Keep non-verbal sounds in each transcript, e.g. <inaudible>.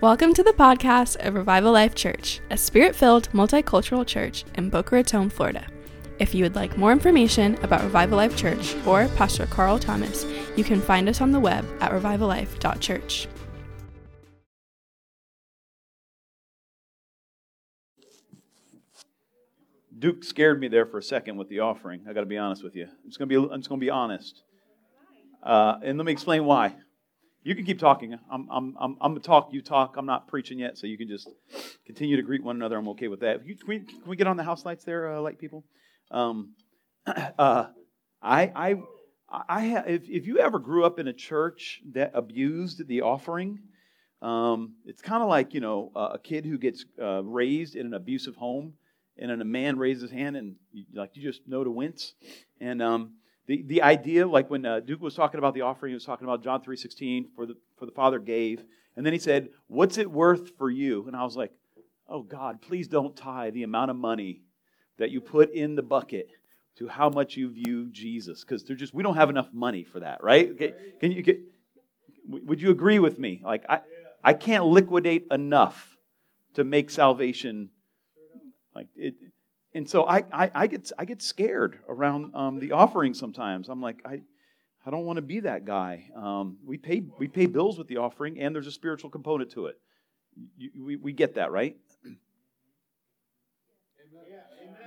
Welcome to the podcast of Revival Life Church, a spirit filled multicultural church in Boca Raton, Florida. If you would like more information about Revival Life Church or Pastor Carl Thomas, you can find us on the web at revivallife.church. Duke scared me there for a second with the offering. I got to be honest with you. I'm just going to be. I'm just going to be honest. Uh, and let me explain why. You can keep talking. I'm, I'm, I'm, I'm going to talk. You talk. I'm not preaching yet, so you can just continue to greet one another. I'm okay with that. Can we, can we get on the house lights there, uh, light people? Um, <clears throat> uh, I, I, I have, if, if you ever grew up in a church that abused the offering, um, it's kind of like you know a kid who gets uh, raised in an abusive home and then a man raises his hand and you, like you just know to wince. And um, the, the idea, like when uh, Duke was talking about the offering, he was talking about John 3.16, for the, for the Father gave. And then he said, what's it worth for you? And I was like, oh God, please don't tie the amount of money that you put in the bucket to how much you view Jesus. Because they're just, we don't have enough money for that, right? Okay, can you get, would you agree with me? Like, I, I can't liquidate enough to make salvation like it, and so I, I, I get I get scared around um, the offering sometimes. I'm like I, I don't want to be that guy. Um, we pay we pay bills with the offering, and there's a spiritual component to it. You, we we get that right.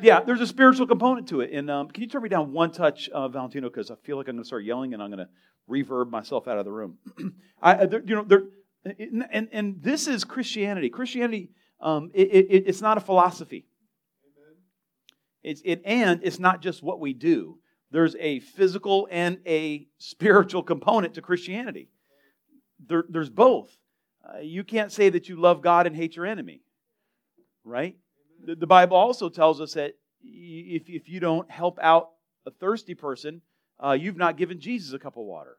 Yeah, there's a spiritual component to it. And um, can you turn me down one touch, uh, Valentino? Because I feel like I'm going to start yelling and I'm going to reverb myself out of the room. <clears throat> I, there, you know, there, and and this is Christianity. Christianity, um, it, it, it's not a philosophy. It's, it, and it's not just what we do, there's a physical and a spiritual component to Christianity. There, there's both. Uh, you can't say that you love God and hate your enemy, right? The, the Bible also tells us that if, if you don't help out a thirsty person, uh, you've not given Jesus a cup of water.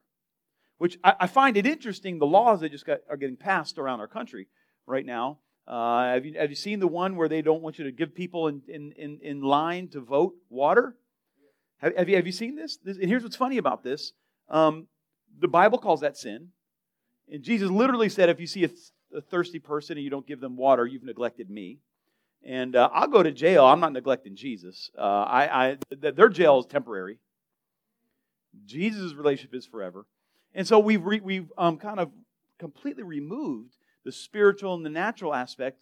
Which I, I find it interesting, the laws that just got, are getting passed around our country right now uh, have, you, have you seen the one where they don't want you to give people in, in, in, in line to vote water? Have, have, you, have you seen this? this? And here's what's funny about this um, the Bible calls that sin. And Jesus literally said, if you see a, th- a thirsty person and you don't give them water, you've neglected me. And uh, I'll go to jail. I'm not neglecting Jesus. Uh, I, I, their jail is temporary. Jesus' relationship is forever. And so we've, re, we've um, kind of completely removed the spiritual and the natural aspect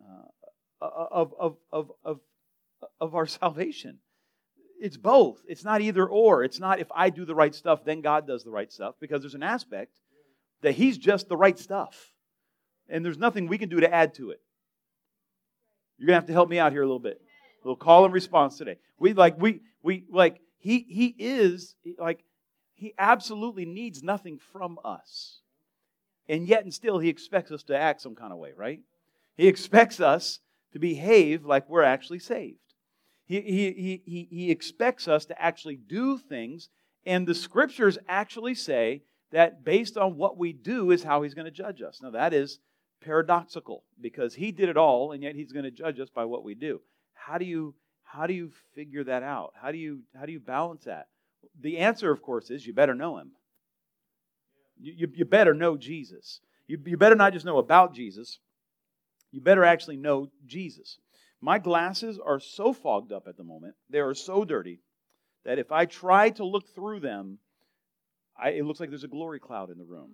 uh, of, of, of, of, of our <laughs> salvation. It's both. It's not either or. It's not if I do the right stuff, then God does the right stuff, because there's an aspect that He's just the right stuff. And there's nothing we can do to add to it. You're gonna have to help me out here a little bit. A little call and response today. We like we we like he he is like he absolutely needs nothing from us. And yet, and still, he expects us to act some kind of way, right? He expects us to behave like we're actually saved. He, he, he, he expects us to actually do things, and the scriptures actually say that based on what we do is how he's going to judge us. Now, that is paradoxical because he did it all, and yet he's going to judge us by what we do. How do you, how do you figure that out? How do you, how do you balance that? The answer, of course, is you better know him. You, you better know Jesus. You, you better not just know about Jesus, you better actually know Jesus. My glasses are so fogged up at the moment, they are so dirty, that if I try to look through them, I, it looks like there's a glory cloud in the room.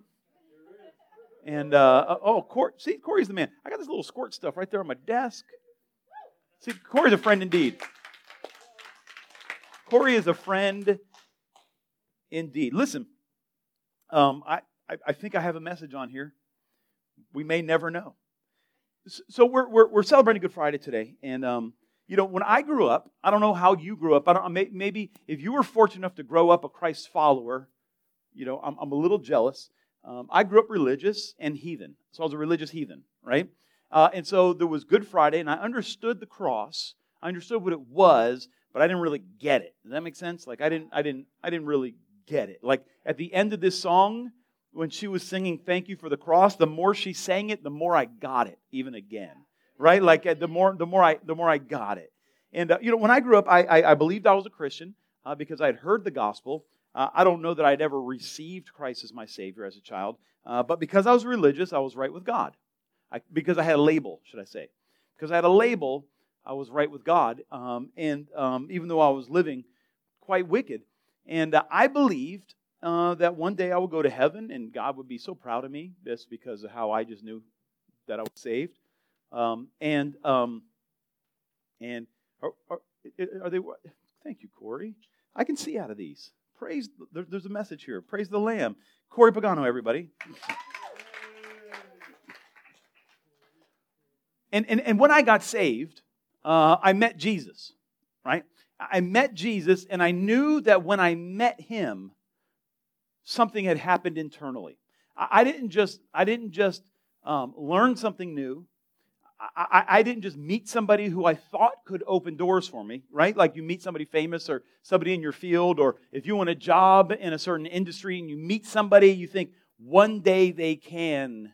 And, uh, oh, Cor- see, Corey's the man. I got this little squirt stuff right there on my desk. See, Corey's a friend indeed. Corey is a friend indeed. Listen, um, I, I think I have a message on here. We may never know. So we're, we're, we're celebrating Good Friday today. And, um, you know, when I grew up, I don't know how you grew up. I don't, maybe if you were fortunate enough to grow up a Christ follower, you know, I'm, I'm a little jealous. Um, I grew up religious and heathen. So I was a religious heathen, right? Uh, and so there was Good Friday, and I understood the cross. I understood what it was, but I didn't really get it. Does that make sense? Like I didn't, I didn't, I didn't really get it. Like at the end of this song, when she was singing Thank You for the Cross, the more she sang it, the more I got it, even again. Right? Like uh, the more, the more, I, the more I got it. And, uh, you know, when I grew up, I, I, I believed I was a Christian uh, because I had heard the gospel. Uh, I don't know that I'd ever received Christ as my Savior as a child, uh, but because I was religious, I was right with God. I, because I had a label, should I say? Because I had a label, I was right with God, um, and um, even though I was living quite wicked, and uh, I believed uh, that one day I would go to heaven, and God would be so proud of me just because of how I just knew that I was saved. Um, and um, and are, are, are, they? Thank you, Corey. I can see out of these. Praise. There, there's a message here. Praise the Lamb. Corey Pagano, everybody. And, and, and when I got saved, uh, I met Jesus, right? I met Jesus, and I knew that when I met him, something had happened internally. I, didn't just, I didn't just um, learn something new. I, I, didn't just meet somebody who I thought could open doors for me, right? Like you meet somebody famous or somebody in your field, or if you want a job in a certain industry and you meet somebody, you think one day they can.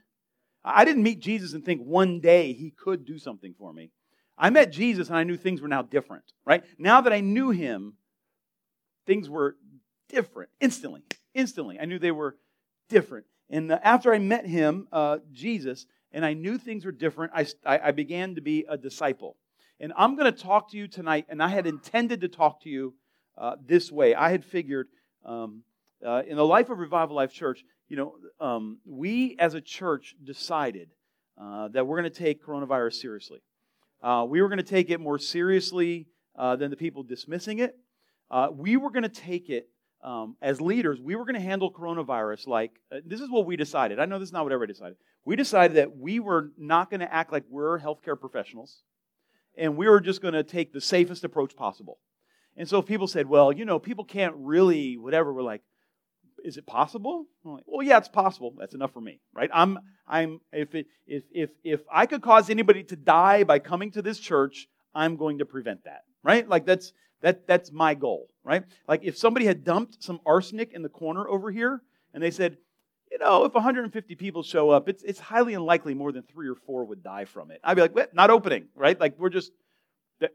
I didn't meet Jesus and think one day he could do something for me. I met Jesus and I knew things were now different, right? Now that I knew him, things were different instantly. Instantly. I knew they were different. And after I met him, uh, Jesus, and I knew things were different, I, I began to be a disciple. And I'm going to talk to you tonight, and I had intended to talk to you uh, this way. I had figured um, uh, in the life of Revival Life Church, you know, um, we as a church decided uh, that we're going to take coronavirus seriously. Uh, we were going to take it more seriously uh, than the people dismissing it. Uh, we were going to take it um, as leaders, we were going to handle coronavirus like uh, this is what we decided. I know this is not what everybody decided. We decided that we were not going to act like we're healthcare professionals, and we were just going to take the safest approach possible. And so if people said, well, you know, people can't really, whatever, we're like, is it possible? Like, well, yeah, it's possible. That's enough for me, right? I'm, I'm, if, it, if, if, if I could cause anybody to die by coming to this church, I'm going to prevent that, right? Like that's, that, that's my goal, right? Like if somebody had dumped some arsenic in the corner over here and they said, you know, if 150 people show up, it's, it's highly unlikely more than three or four would die from it. I'd be like, well, not opening, right? Like we're just,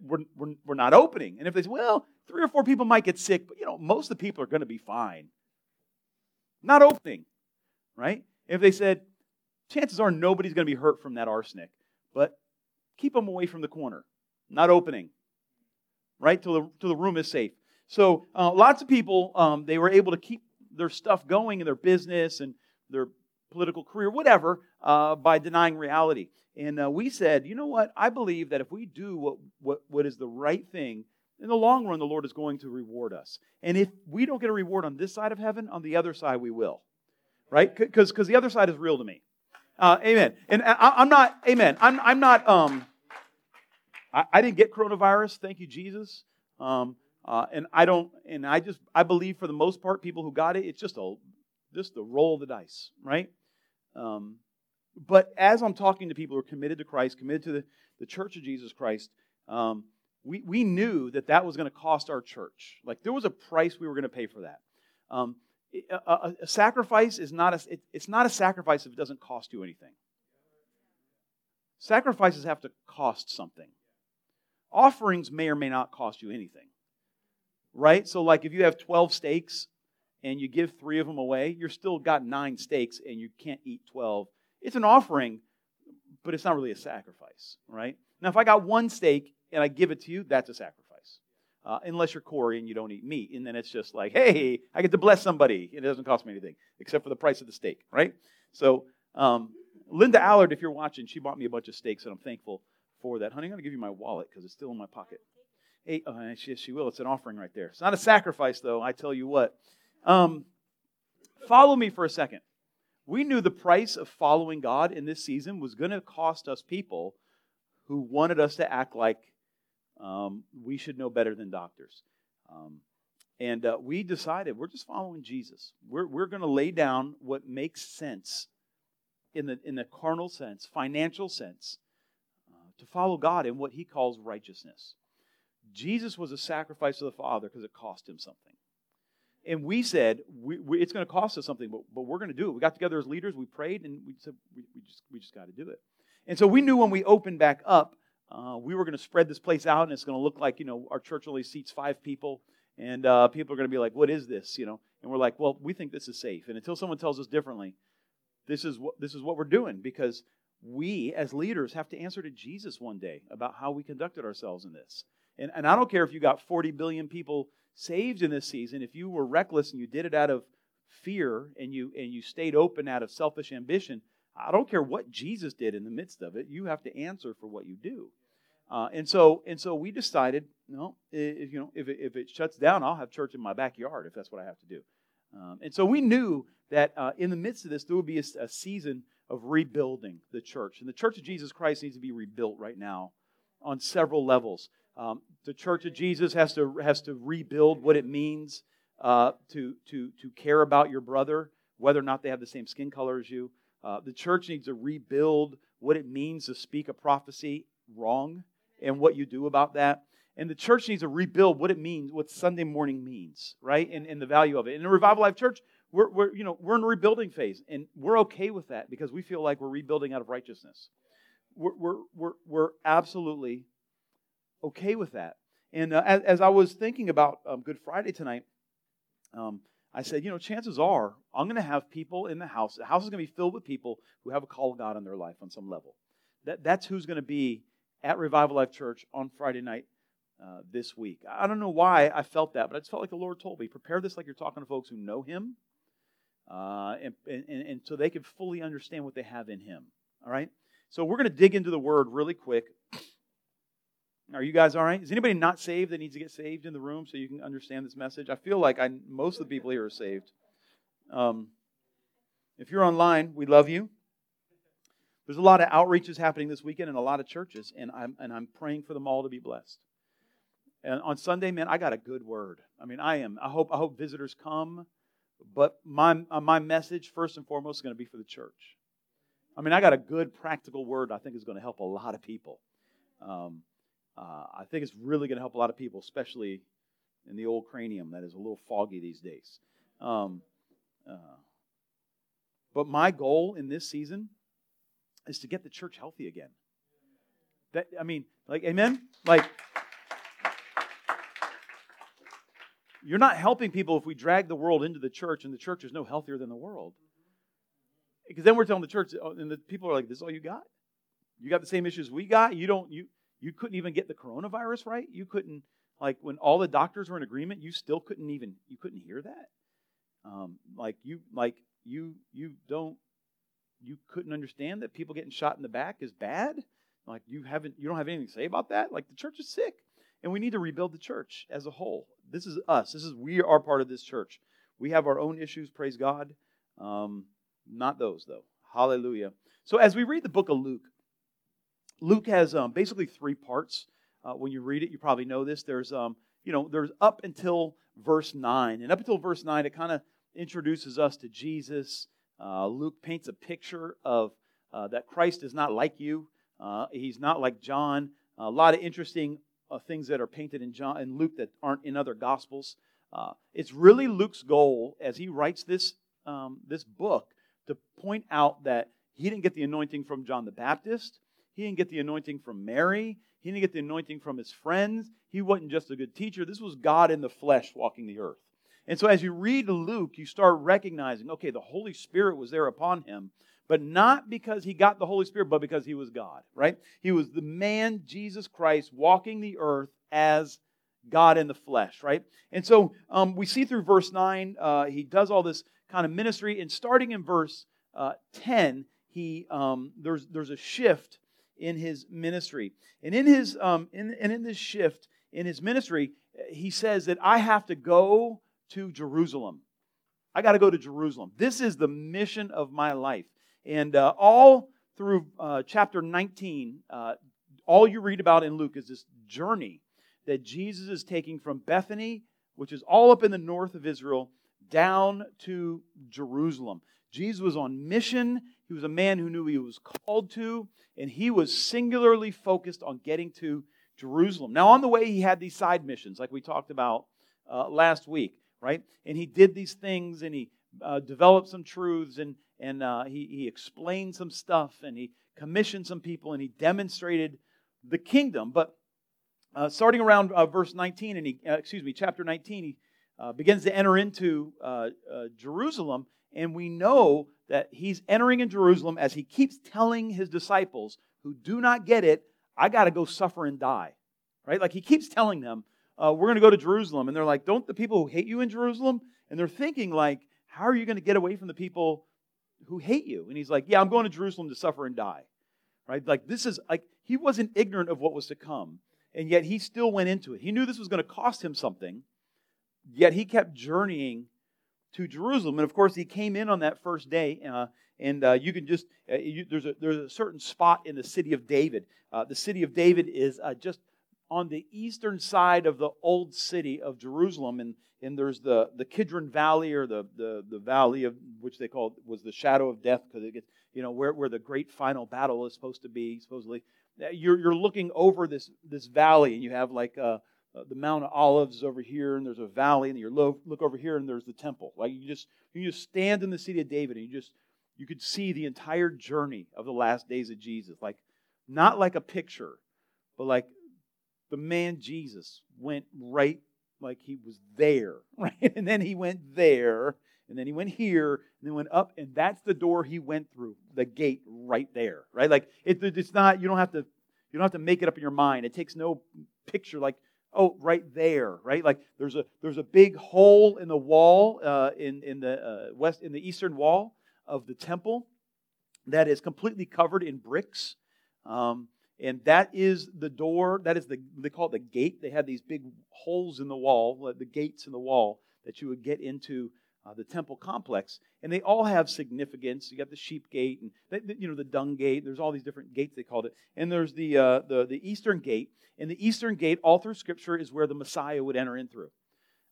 we're, we're, we're not opening. And if they say, well, three or four people might get sick, but you know, most of the people are going to be fine. Not opening, right? If they said, chances are nobody's going to be hurt from that arsenic, but keep them away from the corner. Not opening, right? Till the, till the room is safe. So uh, lots of people, um, they were able to keep their stuff going in their business and their political career, whatever, uh, by denying reality. And uh, we said, you know what? I believe that if we do what, what, what is the right thing, in the long run, the Lord is going to reward us. And if we don't get a reward on this side of heaven, on the other side, we will. Right? Because the other side is real to me. Uh, amen. And I, am not, amen. I'm, I'm not, um, I, I, didn't get coronavirus. Thank you, Jesus. Um, uh, and I don't, and I just, I believe for the most part, people who got it, it's just a, just a roll of the dice, right? Um, but as I'm talking to people who are committed to Christ, committed to the, the Church of Jesus Christ, um, we, we knew that that was going to cost our church. Like there was a price we were going to pay for that. Um, a, a, a, sacrifice is not a, it, it's not a sacrifice if it doesn't cost you anything. Sacrifices have to cost something. Offerings may or may not cost you anything. Right? So, like if you have 12 steaks and you give three of them away, you're still got nine steaks and you can't eat 12. It's an offering, but it's not really a sacrifice, right? Now, if I got one steak and I give it to you, that's a sacrifice. Uh, unless you're Corey and you don't eat meat. And then it's just like, hey, I get to bless somebody. It doesn't cost me anything except for the price of the steak, right? So, um, Linda Allard, if you're watching, she bought me a bunch of steaks, and I'm thankful for that. Honey, I'm going to give you my wallet because it's still in my pocket. Hey, uh, she, she will. It's an offering right there. It's not a sacrifice, though, I tell you what. Um, follow me for a second. We knew the price of following God in this season was going to cost us people who wanted us to act like um, we should know better than doctors. Um, and uh, we decided we're just following Jesus. We're, we're going to lay down what makes sense in the, in the carnal sense, financial sense, to follow God in what he calls righteousness. Jesus was a sacrifice to the Father because it cost him something. And we said, we, we, it's going to cost us something, but, but we're going to do it. We got together as leaders, we prayed, and we said, we, we just, we just got to do it. And so we knew when we opened back up, uh, we were going to spread this place out, and it's going to look like, you know, our church only seats five people, and uh, people are going to be like, what is this, you know? And we're like, well, we think this is safe. And until someone tells us differently, this is what, this is what we're doing because we as leaders have to answer to Jesus one day about how we conducted ourselves in this. And, and I don't care if you got 40 billion people saved in this season, if you were reckless and you did it out of fear and you and you stayed open out of selfish ambition, I don't care what Jesus did in the midst of it. You have to answer for what you do. Uh, and so and so we decided, no, if, you know, if it, if it shuts down, I'll have church in my backyard if that's what I have to do. Um, and so we knew that uh, in the midst of this, there would be a, a, season of rebuilding the church. And the Church of Jesus Christ needs to be rebuilt right now on several levels. Um, the Church of Jesus has to, has to rebuild what it means uh, to, to, to care about your brother, whether or not they have the same skin color as you. Uh, the church needs to rebuild what it means to speak a prophecy wrong and what you do about that. And the church needs to rebuild what it means, what Sunday morning means, right? And, and the value of it. In the Revival Life Church, we're, we're, you know, we're in a rebuilding phase, and we're okay with that because we feel like we're rebuilding out of righteousness. We're, we're, we're, we're absolutely okay with that. And uh, as, as, I was thinking about um, Good Friday tonight, um, I said, you know, chances are I'm going to have people in the house. The house is going to be filled with people who have a call of God in their life on some level. That, that's who's going to be at Revival Life Church on Friday night uh, this week. I don't know why I felt that, but I just felt like the Lord told me prepare this like you're talking to folks who know Him, uh, and, and, and so they can fully understand what they have in Him. All right? So we're going to dig into the Word really quick. Are you guys all right? Is anybody not saved that needs to get saved in the room so you can understand this message? I feel like I, most of the people here are saved. Um, if you're online, we love you. There's a lot of outreaches happening this weekend in a lot of churches, and I'm, and I'm praying for them all to be blessed. And on Sunday, man, I got a good word. I mean, I am. I hope I hope visitors come, but my uh, my message first and foremost is going to be for the church. I mean, I got a good practical word. I think is going to help a lot of people. Um, uh, I think it's really going to help a lot of people, especially in the old cranium that is a little foggy these days. Um, uh, but my goal in this season is to get the church healthy again. That I mean, like, amen. Like You're not helping people if we drag the world into the church and the church is no healthier than the world. Because then we're telling the church, oh, and the people are like, "This is all you got? You got the same issues we got? You don't you you couldn't even get the coronavirus right? You couldn't like when all the doctors were in agreement, you still couldn't even you couldn't hear that. Um, like you like you you don't you couldn't understand that people getting shot in the back is bad. Like you haven't you don't have anything to say about that. Like the church is sick, and we need to rebuild the church as a whole. This is us. This is we are part of this church. We have our own issues, praise God. Um, not those though. Hallelujah. So as we read the book of Luke, Luke has um, basically three parts. Uh, when you read it, you probably know this. There's um, you know, there's up until verse nine, and up until verse nine, it kind of introduces us to Jesus. Uh, Luke paints a picture of uh, that Christ is not like you. Uh, he's not like John. A lot of interesting uh, things that are painted in John and Luke that aren't in other gospels. Uh, it's really Luke's goal as he writes this um, this book to point out that he didn't get the anointing from John the Baptist. He didn't get the anointing from Mary. He didn't get the anointing from his friends. He wasn't just a good teacher. This was God in the flesh walking the earth. And so as you read Luke, you start recognizing, okay, the Holy Spirit was there upon him, but not because he got the Holy Spirit, but because he was God, right? He was the man, Jesus Christ, walking the earth as God in the flesh, right? And so um, we see through verse 9, uh, he does all this kind of ministry. And starting in verse uh, 10, he, um, there's, there's a shift in his ministry. And in, his, um, in, and in this shift in his ministry, he says that I have to go to Jerusalem. I got to go to Jerusalem. This is the mission of my life. And uh, all through uh, chapter 19, uh, all you read about in Luke is this journey that Jesus is taking from Bethany, which is all up in the north of Israel, down to Jerusalem. Jesus was on mission. He was a man who knew he was called to, and he was singularly focused on getting to Jerusalem. Now, on the way, he had these side missions, like we talked about uh, last week, right? And he did these things, and he uh, developed some truths, and and uh, he, he explained some stuff and he commissioned some people and he demonstrated the kingdom. But uh, starting around uh, verse 19, and he, uh, excuse me, chapter 19, he uh, begins to enter into Jerusalem And we know that he's entering in Jerusalem as he keeps telling his disciples who do not get it, I got to go suffer and die. Right? Like he keeps telling them, uh, we're going to go to Jerusalem. And they're like, don't the people who hate you in Jerusalem? And they're thinking, like, how are you going to get away from the people who hate you? And he's like, yeah, I'm going to Jerusalem to suffer and die. Right? Like, this is like, he wasn't ignorant of what was to come. And yet he still went into it. He knew this was going to cost him something. Yet he kept journeying to Jerusalem. And of course, he came in on that first day. Uh, and uh, you can just, uh, you, there's, a, there's a certain spot in the city of David. Uh, the city of David is uh, just on the eastern side of the old city of Jerusalem, and, and there's the, the Kidron Valley, or the, the, the valley of which they called was the shadow of death, because it gets, you know, where, where the great final battle is supposed to be, supposedly. Uh, you're, you're looking over this, this valley, and you have like uh, uh, the Mount of Olives over here, and there's a valley, and you look, look over here, and there's the temple. Like you just you just stand in the city of David, and you just you could see the entire journey of the last days of Jesus, like not like a picture, but like the man Jesus went right like he was there, <laughs> right? And then he went there, and then he went here, and then went up, and that's the door he went through, the gate right there, right? Like it, it's not you don't have to you don't have to make it up in your mind. It takes no picture like oh right there, right? Like there's a there's a big hole in the wall uh, in in the uh, west in the eastern wall of the temple that is completely covered in bricks. Um, and that is the door that is the they call it the gate. They had these big holes in the wall the gates in the wall that you would get into uh, the temple complex. And they all have significance. You got the sheep gate and you know the dung gate. There's all these different gates they called it. And there's the, uh, the the eastern gate. And the eastern gate all through scripture is where the messiah would enter in through.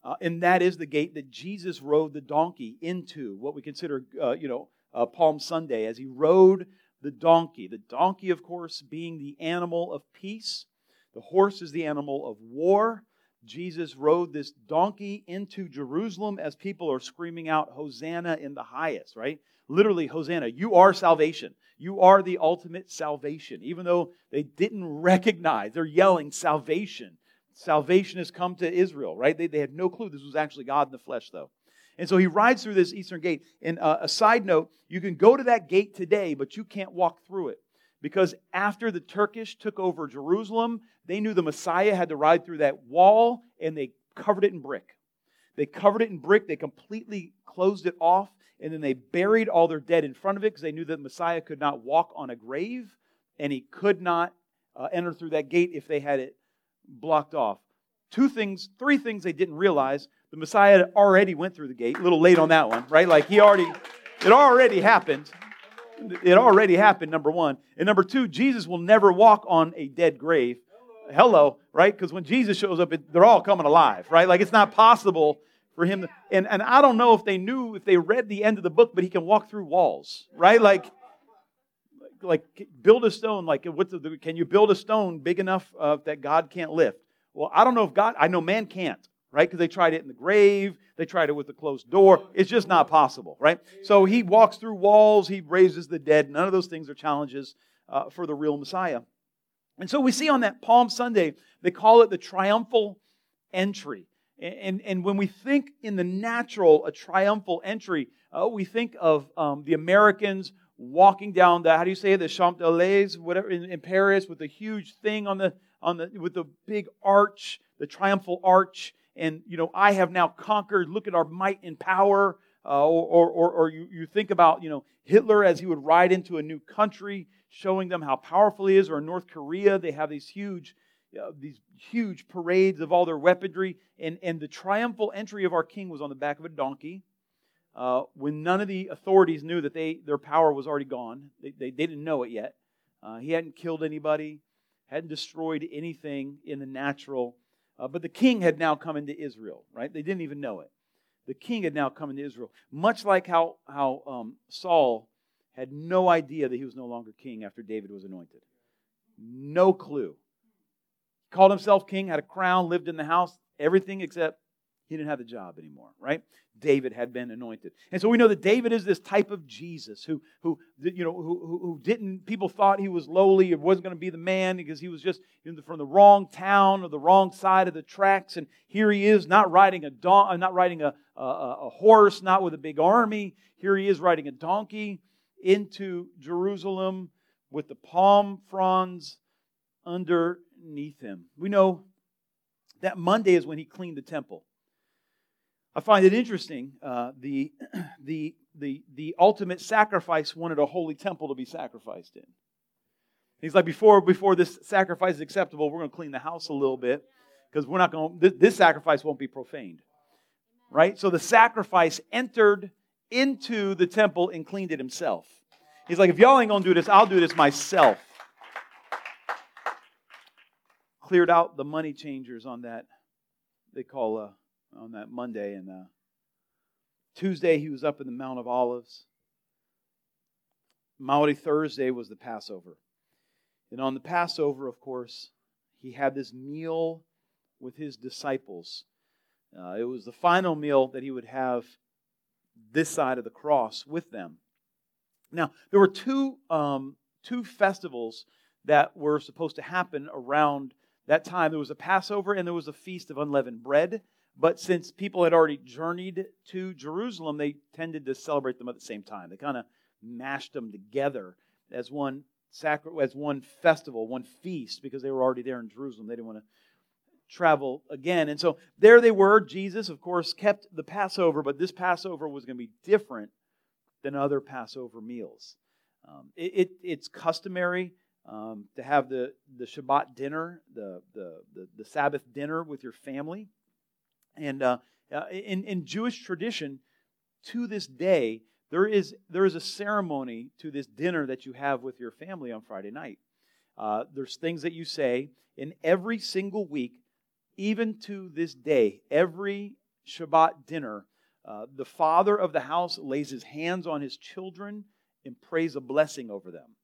Uh, and that is the gate that jesus rode the donkey into what we consider uh, you know uh, palm sunday as he rode the donkey. The donkey, of course, being the animal of peace. The horse is the animal of war. Jesus rode this donkey into Jerusalem as people are screaming out, Hosanna in the highest, right? Literally, Hosanna. You are salvation. You are the ultimate salvation. Even though they didn't recognize, they're yelling, Salvation. Salvation has come to Israel, right? They, they had no clue this was actually God in the flesh, though. And so he rides through this eastern gate. And uh, a side note, you can go to that gate today, but you can't walk through it. Because after the Turkish took over Jerusalem, they knew the Messiah had to ride through that wall, and they covered it in brick. They covered it in brick, they completely closed it off, and then they buried all their dead in front of it because they knew that the Messiah could not walk on a grave, and he could not uh, enter through that gate if they had it blocked off. Two things, three things they didn't realize the Messiah already went through the gate. A little late on that one, right? Like he already, it already happened. It already happened, number one. And number two, Jesus will never walk on a dead grave. Hello, right? Because when Jesus shows up, it, they're all coming alive, right? Like it's not possible for him. To, and, and I don't know if they knew, if they read the end of the book, but he can walk through walls, right? Like, like build a stone. Like, what's the, can you build a stone big enough uh, that God can't lift? Well, I don't know if God, I know man can't right? Because they tried it in the grave, they tried it with a closed door. It's just not possible, right? So he walks through walls, he raises the dead. None of those things are challenges uh, for the real Messiah. And so we see on that Palm Sunday, they call it the triumphal entry. And, and when we think in the natural, a triumphal entry, uh, we think of um, the Americans walking down the, how do you say it, the Champs Elysees, whatever, in, in Paris with a huge thing on the, on the, with the big arch, the triumphal arch and you know i have now conquered look at our might and power uh, or, or, or you, you think about you know hitler as he would ride into a new country showing them how powerful he is or in north korea they have these huge uh, these huge parades of all their weaponry. And, and the triumphal entry of our king was on the back of a donkey uh, when none of the authorities knew that they, their power was already gone. They, they, they didn't know it yet. Uh, he hadn't killed anybody hadn't destroyed anything in the natural uh, but the king had now come into Israel, right? They didn't even know it. The king had now come into Israel, much like how, how um, Saul had no idea that he was no longer king after David was anointed. No clue. Called himself king, had a crown, lived in the house, everything except he didn't have the job anymore, right? David had been anointed. And so we know that David is this type of Jesus who, who you know, who, who didn't, people thought he was lowly or wasn't going to be the man because he was just from the wrong town or the wrong side of the tracks. And here he is, not riding a, don- uh, not riding a, a, a horse, not with a big army. Here he is riding a donkey into Jerusalem with the palm fronds underneath him. We know that Monday is when he cleaned the temple. I find it interesting. Uh, the, <clears throat> the, the, the ultimate sacrifice wanted a holy temple to be sacrificed in. He's like, before, before this sacrifice is acceptable, we're going to clean the house a little bit because we're not going. This, sacrifice won't be profaned, right? So the sacrifice entered into the temple and cleaned it himself. He's like, if y'all ain't going to do this, I'll do this myself. Cleared out the money changers on that. They call uh, on that Monday. And uh, Tuesday, he was up in the Mount of Olives. Maundy Thursday was the Passover. And on the Passover, of course, he had this meal with his disciples. Uh, it was the final meal that he would have this side of the cross with them. Now, there were two, um, two festivals that were supposed to happen around that time. There was a Passover and there was a Feast of Unleavened Bread. But since people had already journeyed to Jerusalem, they tended to celebrate them at the same time. They kind of mashed them together as one sacri- as one festival, one feast, because they were already there in Jerusalem. They didn't want to travel again. And so there they were. Jesus, of course, kept the Passover, but this Passover was going to be different than other Passover meals. Um, it, it, it's customary um, to have the, the Shabbat dinner, the, the, the, the Sabbath dinner with your family. And uh, uh, in, in Jewish tradition, to this day, there is, there is a ceremony to this dinner that you have with your family on Friday night. Uh, there's things that you say in every single week, even to this day, every Shabbat dinner, uh, the father of the house lays his hands on his children and prays a blessing over them.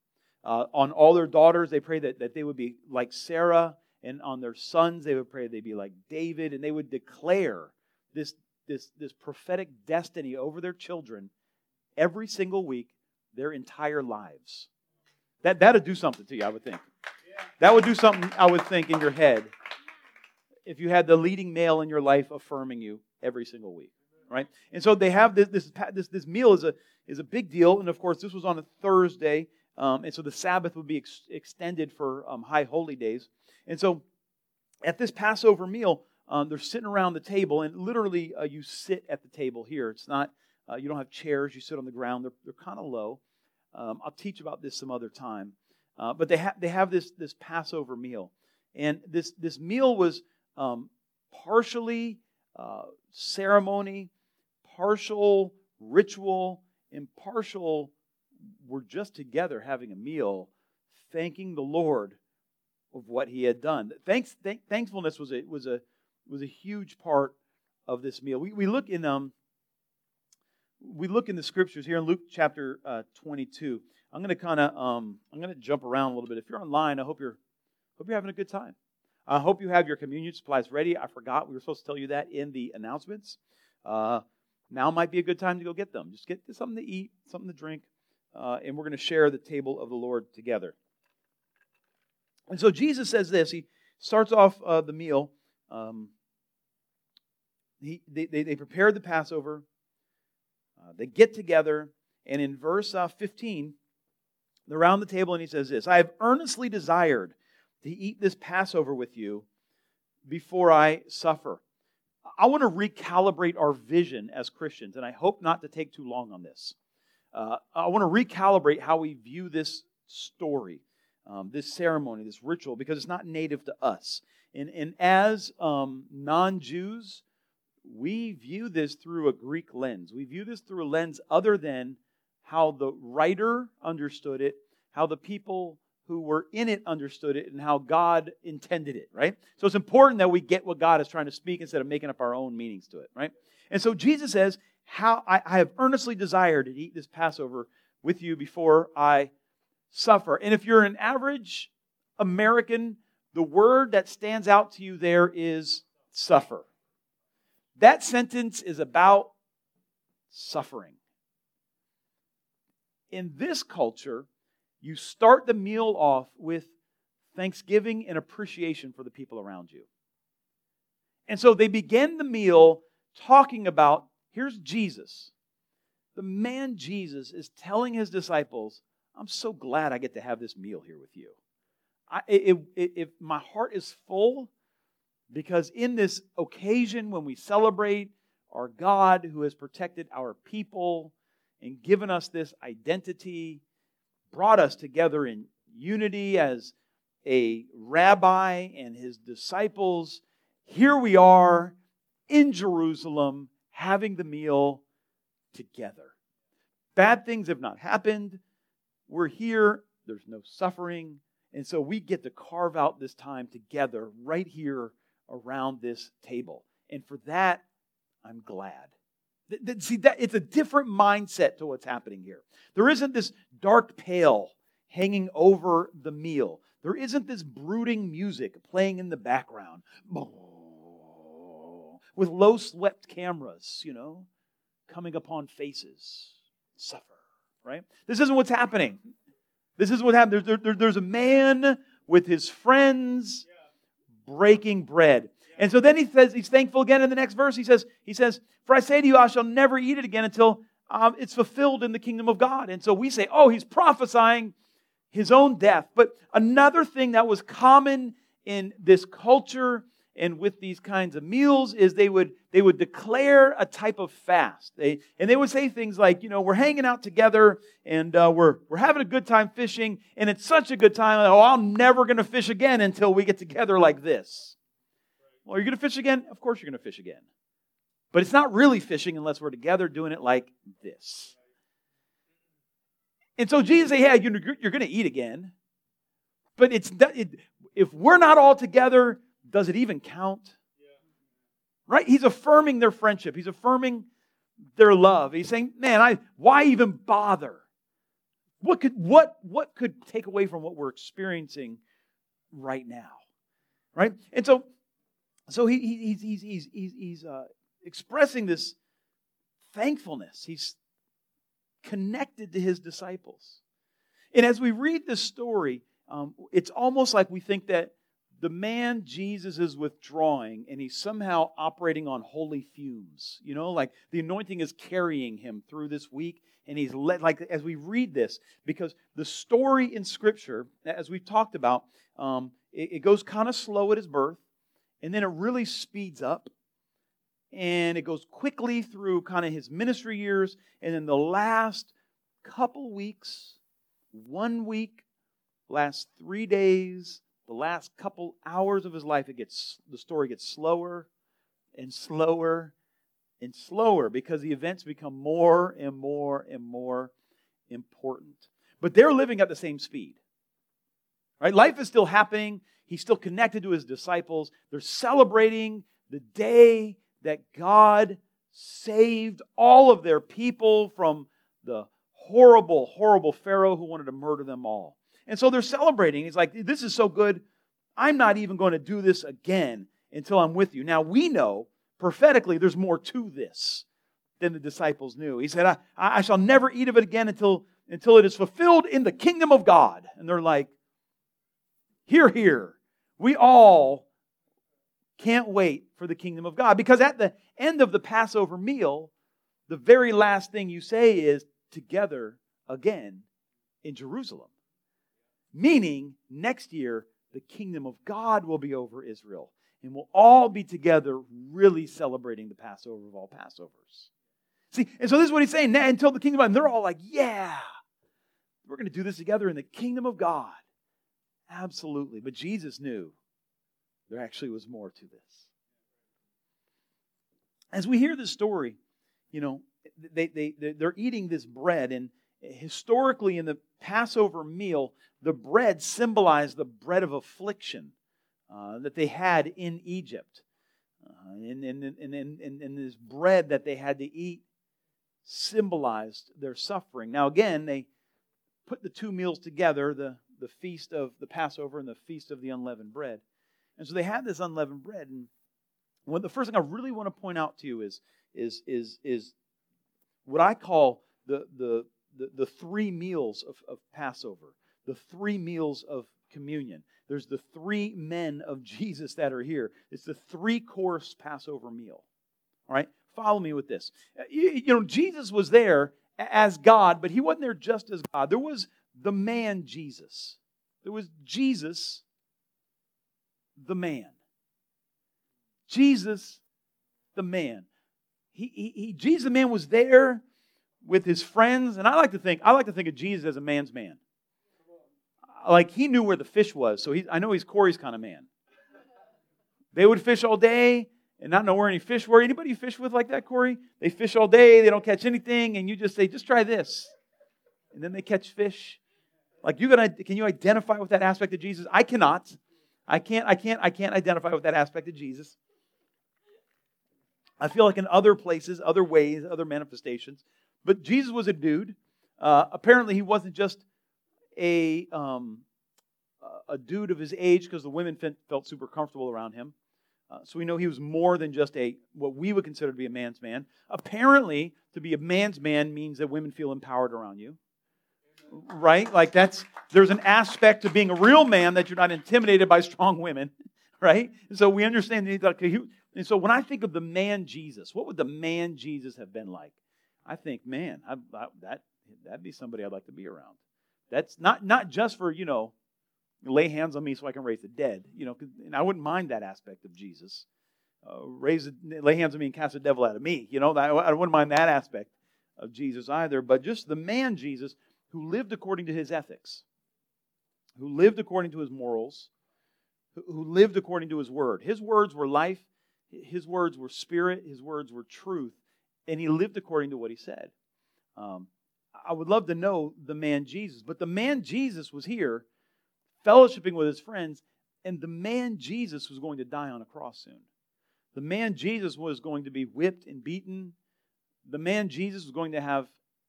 Uh, on all their daughters, they pray that, that they would be like Sarah and on their sons they would pray they'd be like David, and they would declare this, this, this prophetic destiny over their children every single week, their entire lives. That, that'd do something to you, I would think. That would do something, I would think, in your head if you had the leading male in your life affirming you every single week, right? And so they have this, this, this, this meal is a, is a big deal. And of course, this was on a Thursday. Um, and so the Sabbath would be ex- extended for um, high holy days. And so at this Passover meal, um, they're sitting around the table, and literally uh, you sit at the table here. It's not, uh, you don't have chairs, you sit on the ground. They're, they're kind of low. Um, I'll teach about this some other time. Uh, but they, ha- they have this, this Passover meal. And this, this meal was um, partially uh, ceremony, partial ritual, and partial we're just together having a meal, thanking the Lord of what he had done. Thanks, th- thankfulness was a, was, a, was a huge part of this meal. We, we look in um, we look in the scriptures here in Luke chapter uh, 22. I'm going to kind of um, I'm going to jump around a little bit. If you're online, I hope you're hope you're having a good time. I hope you have your communion supplies ready. I forgot we were supposed to tell you that in the announcements. Uh, now might be a good time to go get them. Just get something to eat, something to drink, uh, and we're going to share the table of the Lord together. And so Jesus says this. He starts off uh, the meal. Um, he, they, they, they prepared the Passover. Uh, they get together. And in verse uh, 15, they're around the table and he says this I have earnestly desired to eat this Passover with you before I suffer. I want to recalibrate our vision as Christians, and I hope not to take too long on this. Uh, I want to recalibrate how we view this story um, this ceremony, this ritual, because it's not native to us. And, and as um, non Jews, we view this through a Greek lens. We view this through a lens other than how the writer understood it, how the people who were in it understood it, and how God intended it, right? So it's important that we get what God is trying to speak instead of making up our own meanings to it, right? And so Jesus says, How I, I have earnestly desired to eat this Passover with you before I suffer. And if you're an average American, the word that stands out to you there is suffer. That sentence is about suffering. In this culture, you start the meal off with thanksgiving and appreciation for the people around you. And so they begin the meal talking about here's Jesus. The man Jesus is telling his disciples, I'm so glad I get to have this meal here with you. I, if, if my heart is full, because in this occasion when we celebrate our God who has protected our people and given us this identity, brought us together in unity as a rabbi and his disciples, here we are in Jerusalem having the meal together. Bad things have not happened. We're here, there's no suffering. And so we get to carve out this time together right here around this table. And for that, I'm glad. See, that it's a different mindset to what's happening here. There isn't this dark pale hanging over the meal. There isn't this brooding music playing in the background with low swept cameras, you know, coming upon faces. Suffer, right? This isn't what's happening. This is what happened. There, there, there's a man with his friends breaking bread. And so then he says, he's thankful again in the next verse. He says, he says, For I say to you, I shall never eat it again until um, it's fulfilled in the kingdom of God. And so we say, oh, he's prophesying his own death. But another thing that was common in this culture and with these kinds of meals is they would they would declare a type of fast. They, and they would say things like you know we're hanging out together and uh, we're we're having a good time fishing and it's such a good time. Oh i'm never going to fish again until we get together like this. Well are you going to fish again? Of course you're going to fish again. But it's not really fishing unless we're together doing it like this. And so jesus said hey you're, going to eat again. But it's it, if we're not all together does it even count? Right? He's affirming their friendship. He's affirming their love. He's saying, man, I why even bother? What could what what could take away from what we're experiencing right now? Right? And so so he, he he's he's he's he's, he's uh, expressing this thankfulness. He's connected to his disciples. And as we read this story, um, it's almost like we think that the man Jesus is withdrawing and he's somehow operating on holy fumes. You know, like the anointing is carrying him through this week and he's let, like, as we read this, because the story in Scripture, as we've talked about, um, it, it goes kind of slow at his birth and then it really speeds up and it goes quickly through kind of his ministry years and then the last couple weeks, one week, last three days, the last couple hours of his life, it gets the story gets slower and slower and slower because the events become more and more and more important. But they're living at the same speed. Right? Life is still happening. He's still connected to his disciples. They're celebrating the day that God saved all of their people from the horrible, horrible Pharaoh who wanted to murder them all. And so they're celebrating. He's like, This is so good. I'm not even going to do this again until I'm with you. Now, we know prophetically there's more to this than the disciples knew. He said, I, I shall never eat of it again until, until it is fulfilled in the kingdom of God. And they're like, Here, here. We all can't wait for the kingdom of God. Because at the end of the Passover meal, the very last thing you say is, Together again in Jerusalem. Meaning, next year, the kingdom of God will be over Israel. And we'll all be together really celebrating the Passover of all Passovers. See, and so this is what he's saying. Now, until the kingdom of God, and they're all like, yeah, we're going to do this together in the kingdom of God. Absolutely. But Jesus knew there actually was more to this. As we hear this story, you know, they, they, they're eating this bread, and historically in the Passover meal, the bread symbolized the bread of affliction uh, that they had in Egypt. Uh, and, and, and, and, and this bread that they had to eat symbolized their suffering. Now, again, they put the two meals together the, the feast of the Passover and the feast of the unleavened bread. And so they had this unleavened bread. And Well, the first thing I really want to point out to you is, is, is, is what I call the, the, the, the three meals of, of Passover, the three meals of communion. There's the three men of Jesus that are here. It's the three course Passover meal. All right? Follow me with this. Uh, you, you know, Jesus was there as God, but he wasn't there just as God. There was the man Jesus. There was Jesus, the man. Jesus, the man. He, he, he, Jesus, the man, was there with his friends, and I like to think I like to think of Jesus as a man's man. Like he knew where the fish was, so he, I know he's Corey's kind of man. They would fish all day and not know where any fish were. Anybody fish with like that, Corey? They fish all day, they don't catch anything, and you just say, just try this. And then they catch fish. Like you gonna can you identify with that aspect of Jesus? I cannot. I can't, I can't, I can't identify with that aspect of Jesus. I feel like in other places, other ways, other manifestations. But Jesus was a dude. Uh, apparently, he wasn't just a, um, a dude of his age because the women felt super comfortable around him. Uh, so we know he was more than just a what we would consider to be a man's man. Apparently, to be a man's man means that women feel empowered around you. Right? Like that's there's an aspect of being a real man that you're not intimidated by strong women, <laughs> right? And so we understand that. And so when I think of the man Jesus, what would the man Jesus have been like? I think, man, I, I, that that'd be somebody I'd like to be around. That's not not just for you know lay hands on me so I can raise the dead. You know, and I wouldn't mind that aspect of Jesus. Uh, raise, lay hands on me and cast the devil out of me. You know, I, I wouldn't mind that aspect of Jesus either. But just the man Jesus who lived according to his ethics, who lived according to his morals, who, who lived according to his word. His words were life. His words were spirit. His words were truth. And he lived according to what he said. Um, I would love to know the man Jesus, but the man Jesus was here fellowshipping with his friends, and the man Jesus was going to die on a cross soon. The man Jesus was going to be whipped and beaten. The man Jesus was going to have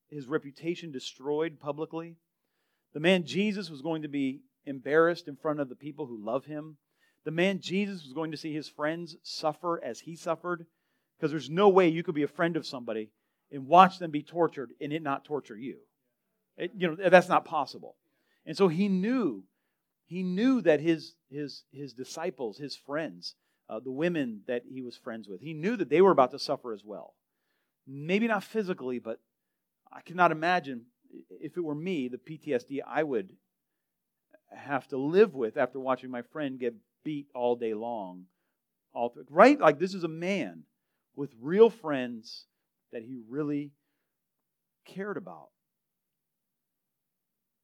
his reputation destroyed publicly. The man Jesus was going to be embarrassed in front of the people who love him. The man Jesus was going to see his friends suffer as he suffered. Because there's no way you could be a friend of somebody and watch them be tortured and it not torture you. It, you know, that's not possible. And so he knew he knew that his, his, his disciples, his friends, uh, the women that he was friends with, he knew that they were about to suffer as well. Maybe not physically, but I cannot imagine if it were me, the PTSD I would have to live with after watching my friend get beat all day long. All through, right? Like this is a man with real friends that he really cared about.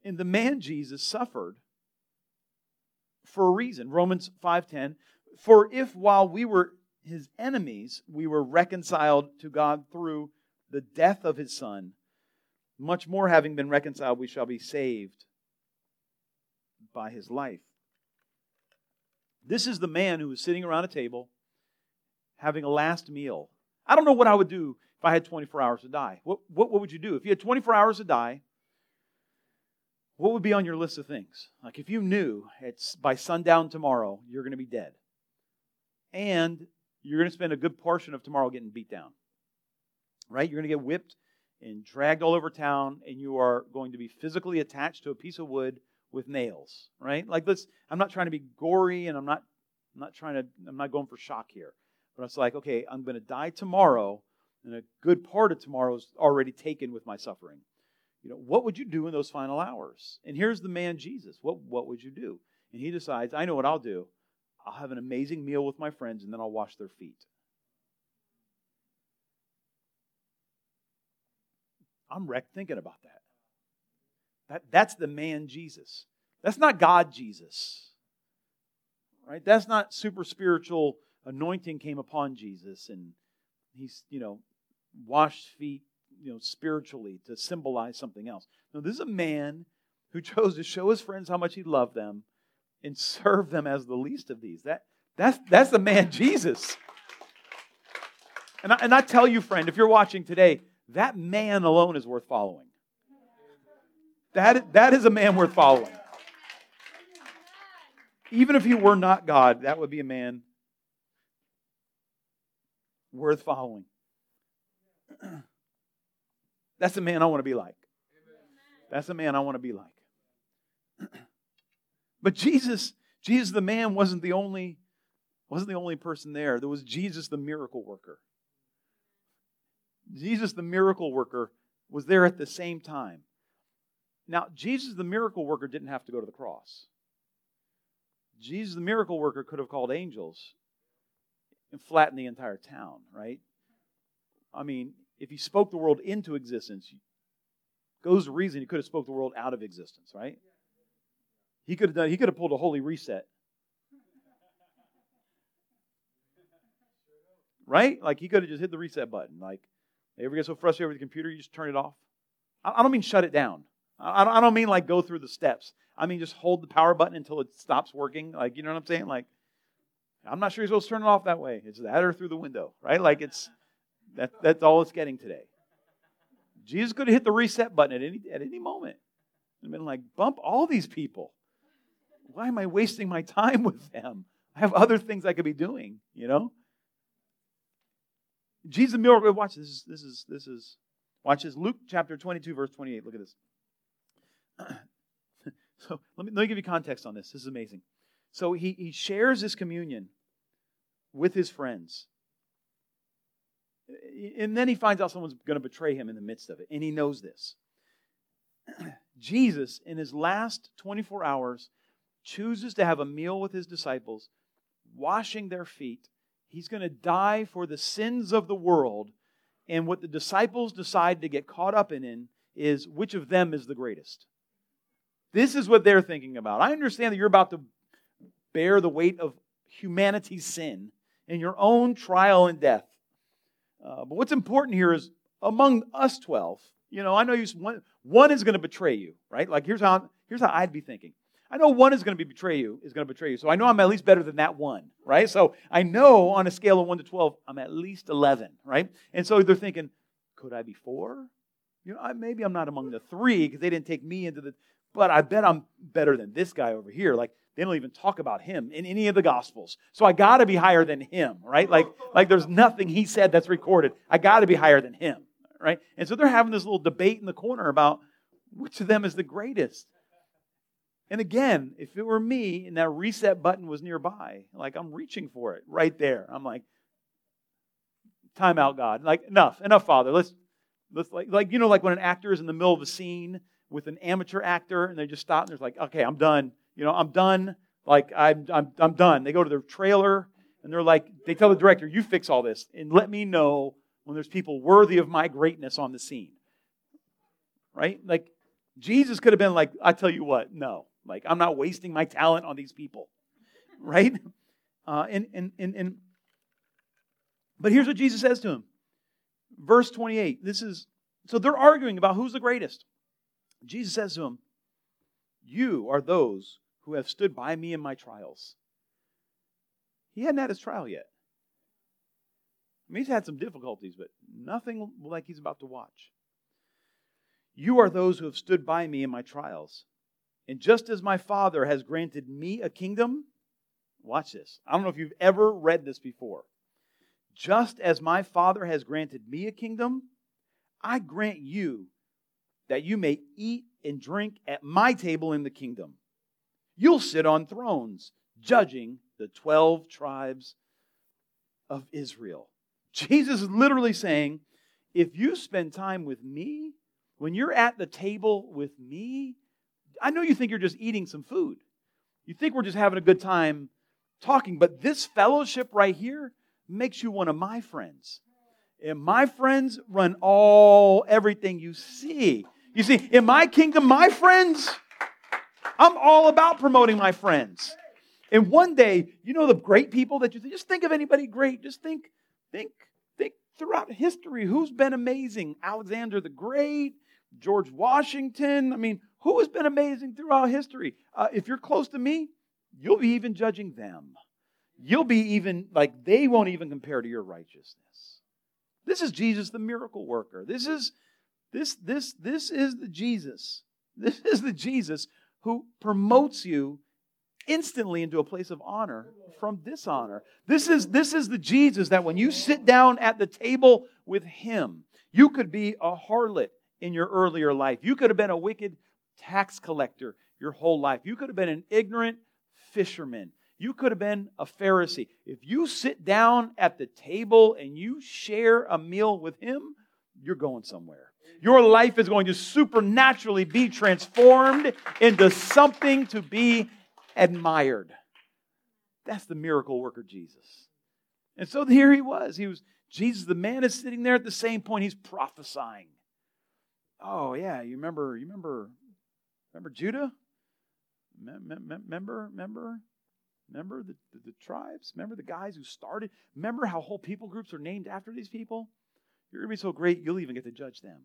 And the man Jesus suffered for a reason. Romans 5:10, for if while we were his enemies, we were reconciled to God through the death of his son, much more having been reconciled, we shall be saved by his life. This is the man who was sitting around a table having a last meal. I don't know what I would do if I had 24 hours to die. What, what, what would you do? If you had 24 hours to die, what would be on your list of things? Like if you knew it's by sundown tomorrow, you're going to be dead. And you're going to spend a good portion of tomorrow getting beat down. Right? You're going to get whipped and dragged all over town, and you are going to be physically attached to a piece of wood with nails. Right? Like let's I'm not trying to be gory and I'm not I'm not trying to I'm not going for shock here. But it's like, okay, I'm going to die tomorrow, and a good part of tomorrow is already taken with my suffering. You know, what would you do in those final hours? And here's the man Jesus. What, what would you do? And he decides, I know what I'll do. I'll have an amazing meal with my friends and then I'll wash their feet. I'm wrecked thinking about that. that that's the man Jesus. That's not God Jesus. Right? That's not super spiritual anointing came upon Jesus and he's, you know, washed feet, you know, spiritually to symbolize something else. Now, this is a man who <laughs> chose to show his friends how much he loved them and serve them as the least of these. That, that's, that's the man <laughs> Jesus. And I, and I tell you, friend, if you're watching today, that man alone is worth following. That, that is a man worth following. Even if he were not God, that would be a man worth following. <clears throat> That's the man I want to be like. That's the man I want to be like. <clears throat> but Jesus, Jesus the man wasn't the only wasn't the only person there. There was Jesus the miracle worker. Jesus the miracle worker was there at the same time. Now, Jesus the miracle worker didn't have to go to the cross. Jesus the miracle worker could have called angels and flattened the entire town, right? I mean, if he spoke the world into existence, goes the reason he could have spoke the world out of existence, right? He could have done he could have pulled a holy reset. Right? Like he could have just hit the reset button. Like, you ever get so frustrated with the computer, you just turn it off? I don't mean shut it down. I don't mean like go through the steps. I mean just hold the power button until it stops working. Like, you know what I'm saying? Like, I'm not sure you're supposed to turn it off that way. It's that or through the window, right? Like it's that, that's all it's getting today. Jesus could have hit the reset button at any at any moment and been like, bump all these people. Why am I wasting my time with them? I have other things I could be doing, you know? Jesus miracle. Watch this. Is, this is this is watch this. Luke chapter 22, verse 28. Look at this. <clears throat> so let me, let me give you context on this. This is amazing. So he, he shares this communion with his friends. And then he finds out someone's going to betray him in the midst of it. And he knows this. <clears throat> Jesus, in his last 24 hours, chooses to have a meal with his disciples, washing their feet. He's going to die for the sins of the world. And what the disciples decide to get caught up in is which of them is the greatest. This is what they're thinking about. I understand that you're about to bear the weight of humanity's sin in your own trial and death. Uh, but what's important here is among us 12, you know, I know you, one, one is going to betray you, right? Like here's how, here's how I'd be thinking. I know one is going to be betray you, is going to betray you. So I know I'm at least better than that one, right? So I know on a scale of 1 to 12, I'm at least 11, right? And so they're thinking, could I be 4? You know, I, maybe I'm not among the 3 because they didn't take me into the but I bet I'm better than this guy over here. Like, they don't even talk about him in any of the gospels. So I got to be higher than him, right? Like, like there's nothing he said that's recorded. I got to be higher than him, right? And so they're having this little debate in the corner about which of them is the greatest. And again, if it were me and that reset button was nearby, like I'm reaching for it right there. I'm like, time out, God. Like, enough, enough, Father. Let's, let's like, like, you know, like when an actor is in the middle of a scene with an amateur actor and they just stop and they're like, okay, I'm done. You know, I'm done. Like, I'm, I'm, I'm done. They go to their trailer and they're like, they tell the director, you fix all this and let me know when there's people worthy of my greatness on the scene. Right? Like, Jesus could have been like, I tell you what, no. Like, I'm not wasting my talent on these people. <laughs> Right? Uh, and, and, and, and, but here's what Jesus says to him. Verse 28. This is, so they're arguing about who's the greatest. Jesus says to him, You are those who have stood by me in my trials. He hadn't had his trial yet. I mean, he's had some difficulties, but nothing like he's about to watch. You are those who have stood by me in my trials. And just as my Father has granted me a kingdom, watch this. I don't know if you've ever read this before. Just as my Father has granted me a kingdom, I grant you that you may eat and drink at my table in the kingdom. You'll sit on thrones, judging the 12 tribes of Israel. Jesus is literally saying, if you spend time with me, when you're at the table with me, I know you think you're just eating some food. You think we're just having a good time talking, but this fellowship right here makes you one of my friends. And my friends run all everything you see. You see, in my kingdom, my friends, I'm all about promoting my friends. And one day, you know the great people that you think, just think of anybody great. Just think, think, think throughout history who's been amazing. Alexander the Great, George Washington. I mean, who has been amazing throughout history? Uh, if you're close to me, you'll be even judging them. You'll be even like they won't even compare to your righteousness. This is Jesus, the miracle worker. This is this, this, this is the Jesus. This is the Jesus who promotes you instantly into a place of honor from dishonor. This is, this is the Jesus that when you sit down at the table with him, you could be a harlot in your earlier life. You could have been a wicked tax collector your whole life. You could have been an ignorant fisherman. You could have been a Pharisee. If you sit down at the table and you share a meal with him, you're going somewhere. Your life is going to supernaturally be transformed into something to be admired. That's the miracle worker Jesus. And so here he was. He was Jesus, the man is sitting there at the same point he's prophesying. Oh yeah, you remember you remember remember Judah? Remember, remember, remember the, the, the, tribes? Remember the guys who started? Remember how whole people groups are named after these people? You're going to be so great, you'll even get to judge them.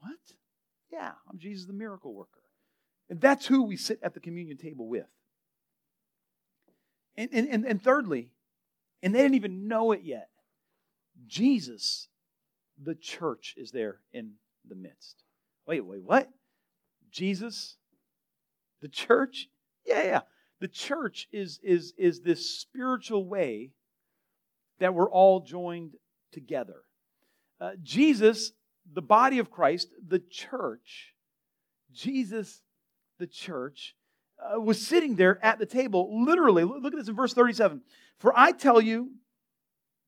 What? Yeah, I'm Jesus the miracle worker. And that's who we sit at the communion table with. And, and, and, and thirdly, and they didn't even know it yet, Jesus, the church, is there in the midst. Wait, wait, what? Jesus, the church? Yeah, yeah. The church is, is, is this spiritual way that we're all joined together. Uh, Jesus, the body of Christ, the church, Jesus, the church, uh, was sitting there at the table, literally. Look at this in verse 37. For I tell you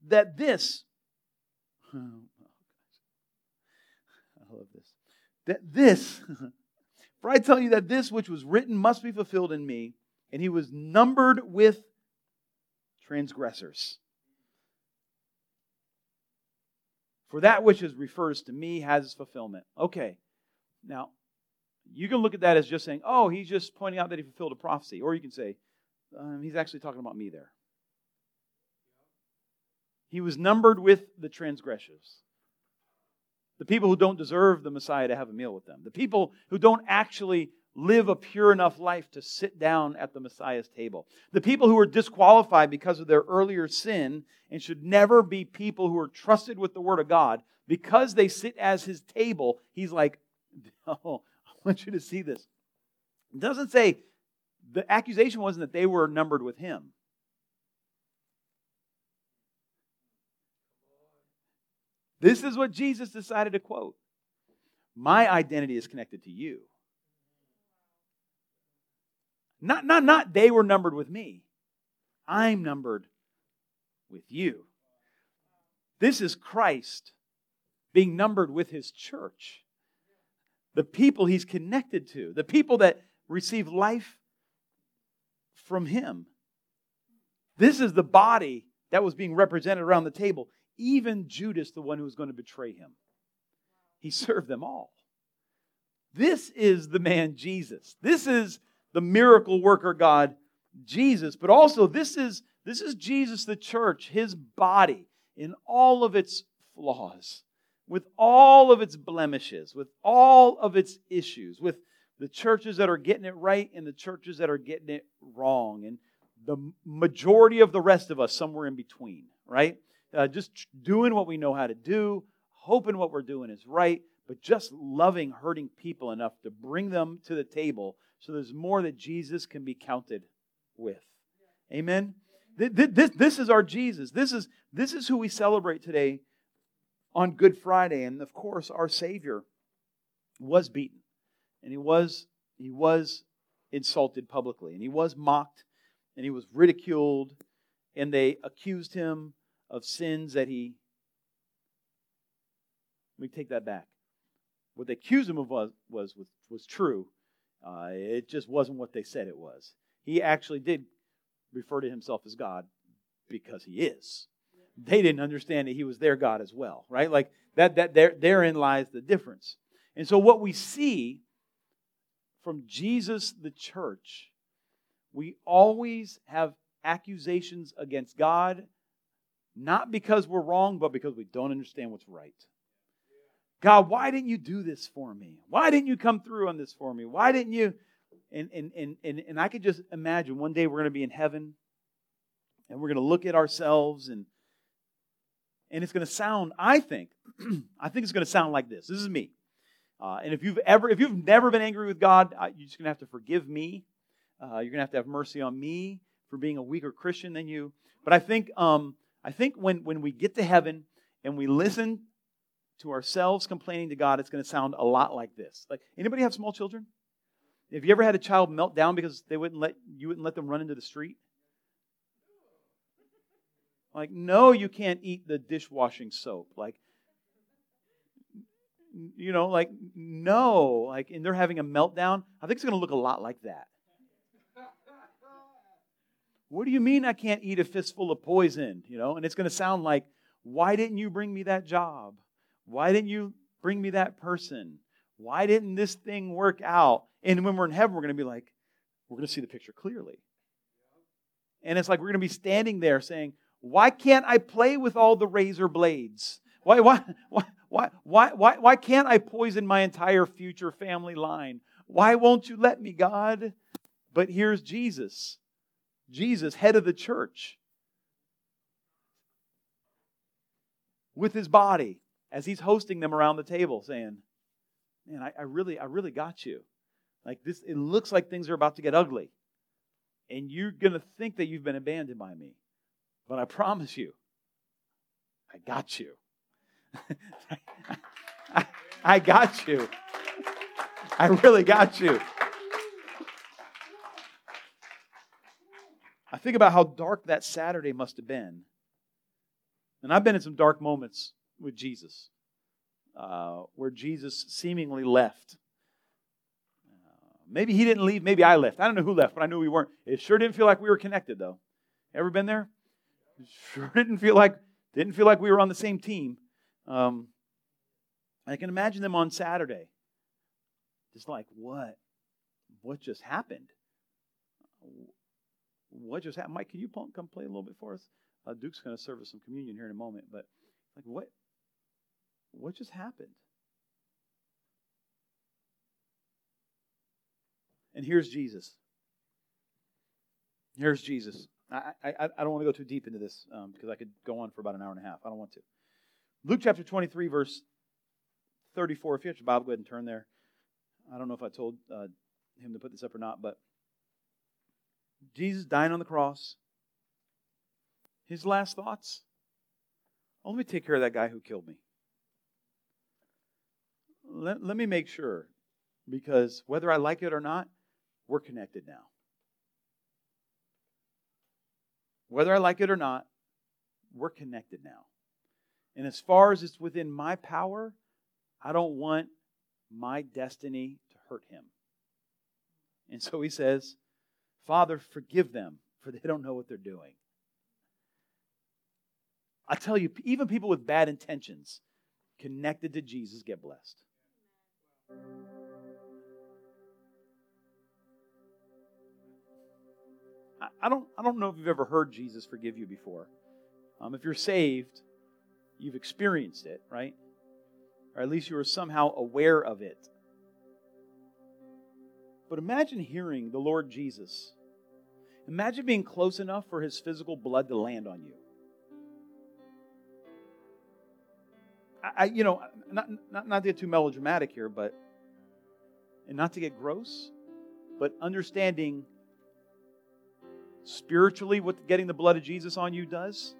that this, <laughs> oh, I love this, that this, <laughs> for I tell you that this which was written must be fulfilled in me, and he was numbered with transgressors. For that which is refers to me has its fulfillment. Okay. Now, you can look at that as just saying, oh, he's just pointing out that he fulfilled a prophecy. Or you can say, um, he's actually talking about me there. He was numbered with the transgressors. The people who don't deserve the Messiah to have a meal with them. The people who don't actually live a pure enough life to sit down at the Messiah's table. The people who are disqualified because of their earlier sin and should never be people who are trusted with the Word of God because they sit as his table. He's like, <laughs> oh, I want you to see this. It doesn't say, the accusation wasn't that they were numbered with him. This is what Jesus decided to quote. My identity is connected to you. Not, not, not they were numbered with me. I'm numbered with you. This is Christ being numbered with his church. The people he's connected to, the people that receive life from him. This is the body that was being represented around the table. Even Judas, the one who was going to betray him, he <laughs> served them all. This is the man Jesus. This is the miracle worker God, Jesus. But also, this is, this is Jesus, the church, his body, in all of its flaws, with all of its blemishes, with all of its issues, with the churches that are getting it right and the churches that are getting it wrong, and the majority of the rest of us somewhere in between, right? Uh, just doing what we know how to do, hoping what we're doing is right, but just loving hurting people enough to bring them to the table so there's more that Jesus can be counted with. Amen? This, this is our Jesus. This is, this is who we celebrate today on Good Friday. And of course, our Savior was beaten. And he was, he was insulted publicly. And he was mocked. And he was ridiculed. And they accused him of sins that he. Let me take that back. What they accused him of was, was, was, was true. Uh, it just wasn't what they said it was. He actually did refer to himself as God because he is. They didn't understand that he was their God as well, right? Like that, that there, therein lies the difference. And so what we see from Jesus, the church, we always have accusations against God, not because we're wrong, but because we don't understand what's right. God, why didn't you do this for me? Why didn't you come through on this for me? Why didn't you? And, and, and, and, and I could just imagine one day we're going to be in heaven and we're going to look at ourselves and and it's going to sound i think <clears throat> i think it's going to sound like this this is me uh, and if you've ever if you've never been angry with god you're just going to have to forgive me Uh, you're going to have to have mercy on me for being a weaker Christian than you. But I think, um, I think when, when we get to heaven and we listen to ourselves complaining to God, it's going to sound a lot like this. Like anybody have small children? Have you ever had a child melt down because they wouldn't let you wouldn't let them run into the street? Like, no, you can't eat the dishwashing soap. Like, you know, like, no. Like, and they're having a meltdown. I think it's going to look a lot like that. What do you mean I can't eat a fistful of poison? You know, and it's going to sound like, why didn't you bring me that job? Why didn't you bring me that person? Why didn't this thing work out? And when we're in heaven, we're going to be like, we're going to see the picture clearly. And it's like we're going to be standing there saying, why can't I play with all the razor blades? Why, why, why, why, why, why, can't I poison my entire future family line? Why won't you let me, God? But here's Jesus. Jesus, head of the church, with his body as he's hosting them around the table, saying, Man, I, I really, I really got you. Like this, it looks like things are about to get ugly. And you're gonna think that you've been abandoned by me. But I promise you, I got you. <laughs> I, I got you. I really got you. I think about how dark that Saturday must have been. And I've been in some dark moments with Jesus, uh, where Jesus seemingly left. Uh, maybe he didn't leave, maybe I left. I don't know who left, but I knew we weren't. It sure didn't feel like we were connected, though. Ever been there? It sure <laughs> didn't feel like didn't feel like we were on the same team. Um, I can imagine them on Saturday, just like what, what just happened? What just happened? Mike, can you come play a little bit for us? Uh, Duke's going to serve us some communion here in a moment, but like what, what just happened? And here's Jesus. Here's Jesus. I, I, I don't want to go too deep into this um, because I could go on for about an hour and a half. I don't want to. Luke chapter 23, verse 34. If you have your Bible, go ahead and turn there. I don't know if I told uh, him to put this up or not, but Jesus dying on the cross. His last thoughts. Oh, let me take care of that guy who killed me. Let, let me make sure, because whether I like it or not, we're connected now. Whether I like it or not, we're connected now. And as far as it's within my power, I don't want my destiny to hurt him. And so he says, Father, forgive them, for they don't know what they're doing. I tell you, even people with bad intentions connected to Jesus get blessed. I don't, I don't know if you've ever heard Jesus forgive you before. Um, if you're saved, you've experienced it, right? Or at least you are somehow aware of it. But imagine hearing the Lord Jesus. Imagine being close enough for his physical blood to land on you. I, you know, not, not, not to get too melodramatic here, but, and not to get gross, but understanding spiritually what getting the blood of Jesus on you does,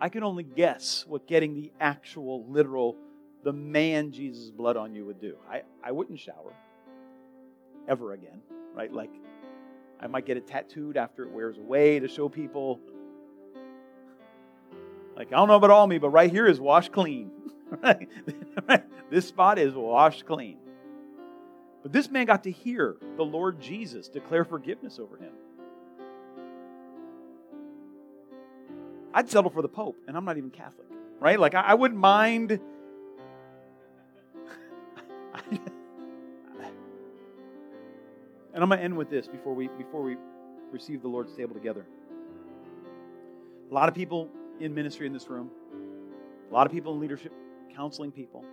I can only guess what getting the actual, literal, the man Jesus' blood on you would do. I, I wouldn't shower ever again, right? Like, I might get it tattooed after it wears away to show people. Like, I don't know about all me, but right here is washed clean. <laughs> this spot is washed clean. But this man got to hear the Lord Jesus declare forgiveness over him. I'd settle for the Pope, and I'm not even Catholic, right? Like, I, I wouldn't mind. <laughs> and I'm going to end with this before we before we receive the Lord's table together. A lot of people in ministry in this room, a lot of people in leadership, counseling people.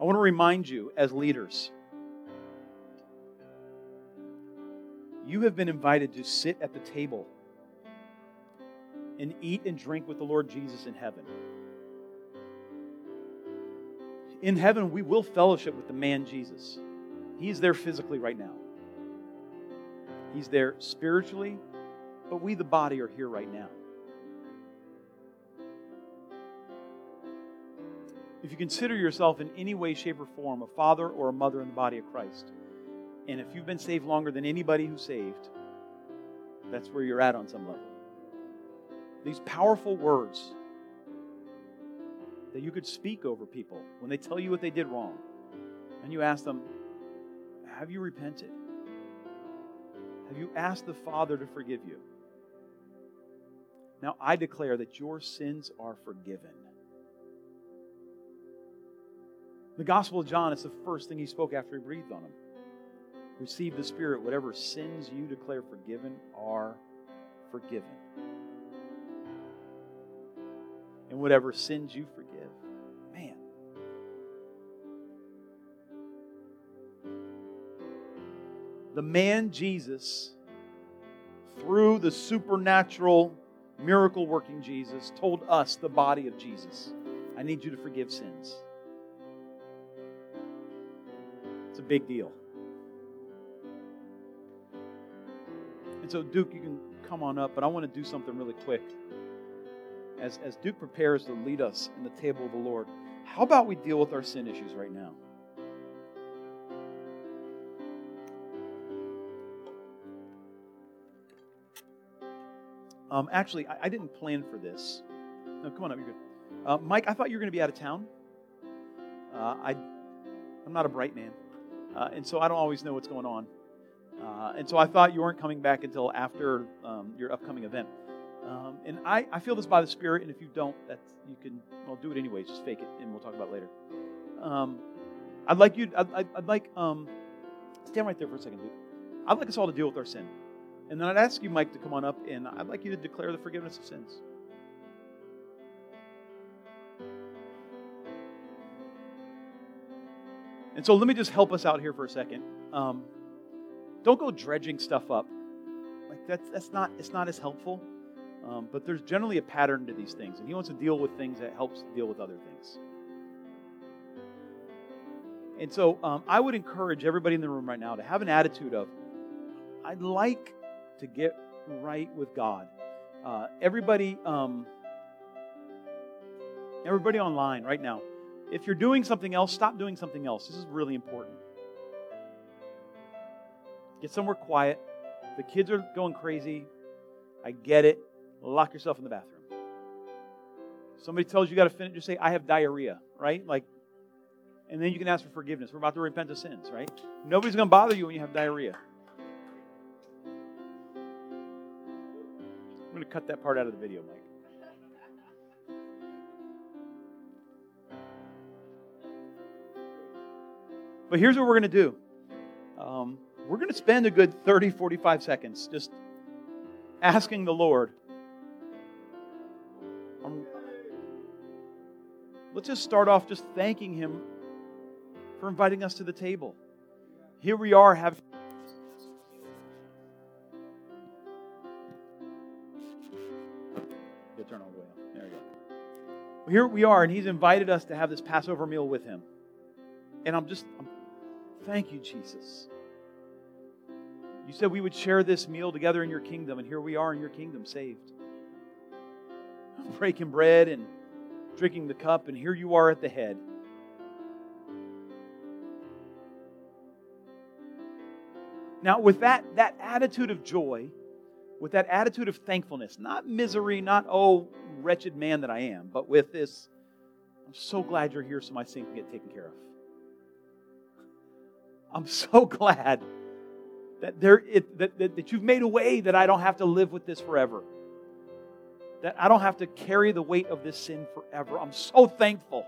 I want to remind you as leaders You have been invited to sit at the table and eat and drink with the Lord Jesus in heaven. In heaven, we will fellowship with the man Jesus. He's there physically right now. He's there spiritually, but we, the body, are here right now. If you consider yourself in any way, shape, or form a father or a mother in the body of Christ, and if you've been saved longer than anybody who's saved, that's where you're at on some level. These powerful words that you could speak over people when they tell you what they did wrong, and you ask them, Have you repented? Have you asked the Father to forgive you? Now I declare that your sins are forgiven. The Gospel of John is the first thing he spoke after he breathed on him. Receive the Spirit. Whatever sins you declare forgiven are forgiven. And whatever sins you forgive, The man Jesus, through the supernatural, miracle working Jesus, told us, the body of Jesus, I need you to forgive sins. It's a big deal. And so, Duke, you can come on up, but I want to do something really quick. As, as Duke prepares to lead us in the table of the Lord, how about we deal with our sin issues right now? Um, actually, I, I, didn't plan for this. No, come on up. You're good. Uh, Mike, I thought you were going to be out of town. Uh, I, I'm not a bright man, uh, and so I don't always know what's going on. Uh, and so I thought you weren't coming back until after um, your upcoming event. Um, and I, I feel this by the Spirit, and if you don't, that's, you can, well, do it anyways. Just fake it, and we'll talk about it later. Um, I'd like you, I'd, I'd, I'd like, um, stand right there for a second, dude. I'd like us all to deal with our sin. And then I'd ask you, Mike, to come on up, and I'd like you to declare the forgiveness of sins. And so let me just help us out here for a second. Um, don't go dredging stuff up. Like that's that's not it's not as helpful. Um, but there's generally a pattern to these things, and he wants to deal with things that helps deal with other things. And so um, I would encourage everybody in the room right now to have an attitude of, I'd like to get right with God. Uh, everybody, um, everybody online right now, if you're doing something else, stop doing something else. This is really important. Get somewhere quiet. The kids are going crazy. I get it. Lock yourself in the bathroom. Somebody tells you, you got to finish, just say, I have diarrhea, right? Like, and then you can ask for forgiveness. We're about to repent of sins, right? Nobody's going to bother you when you have diarrhea. Going to cut that part out of the video, Mike. But here's what we're going to do. Um, we're going to spend a good 30, 45 seconds just asking the Lord. Um, let's just start off just thanking Him for inviting us to the table. Here we are having. Here we are, and He's invited us to have this Passover meal with Him. And I'm just, I'm, thank you, Jesus. You said we would share this meal together in your kingdom, and here we are in your kingdom, saved. Breaking bread and drinking the cup, and here you are at the head. Now, with that, that attitude of joy, with that attitude of thankfulness, not misery, not, oh, wretched man that I am, but with this, I'm so glad you're here so my sin can get taken care of. I'm so <laughs> glad that, there, it, that, that, that you've made a way that I don't have to live with this forever. That I don't have to carry the weight of this sin forever. I'm so thankful.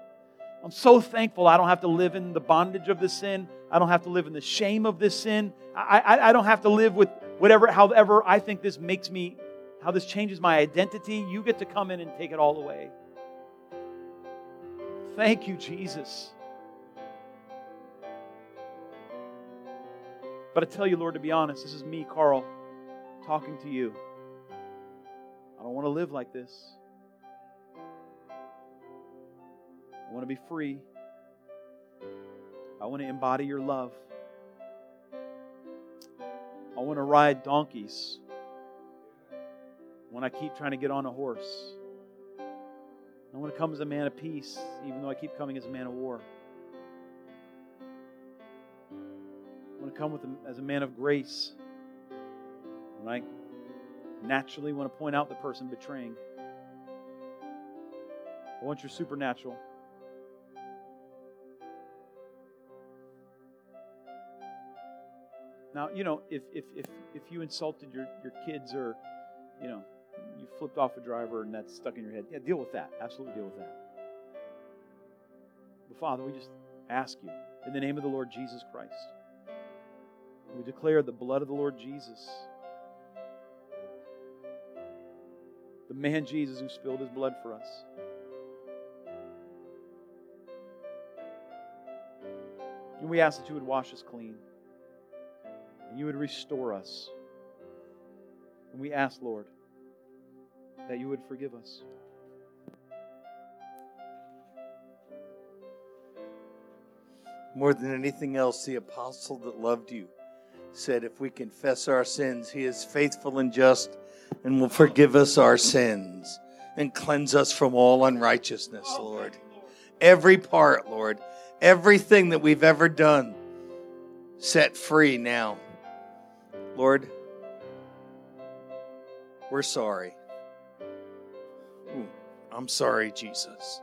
I'm so thankful I don't have to live in the bondage of this sin. I don't have to live in the shame of this sin. I, I, I don't have to live with whatever, however, I think this makes me, how this changes my identity. You get to come in and take it all away. Thank you, Jesus. But I tell you, Lord, to be honest, this is me, Carl, talking to you. I don't want to live like this. I want to be free. I want to embody your love. I want to ride donkeys when I keep trying to get on a horse. I want to come as a man of peace, even though I keep coming as a man of war. I want to come with a, as a man of grace when I naturally want to point out the person betraying. I want your supernatural. Now, you know, if, if, if, if you insulted your, your kids or, you know, you flipped off a driver and that's stuck in your head, yeah, deal with that. Absolutely deal with that. But Father, we just ask you, in the name of the Lord Jesus Christ, we declare the blood of the Lord Jesus, the man Jesus who spilled his blood for us. And we ask that you would wash us clean and you would restore us. And we ask, Lord, that you would forgive us. More than anything else, the apostle that loved you said, If we confess our sins, he is faithful and just and will forgive us our sins and cleanse us from all unrighteousness, oh, Lord. Every part, Lord, everything that we've ever done, set free now. Lord, we're sorry. Ooh, I'm sorry, Jesus.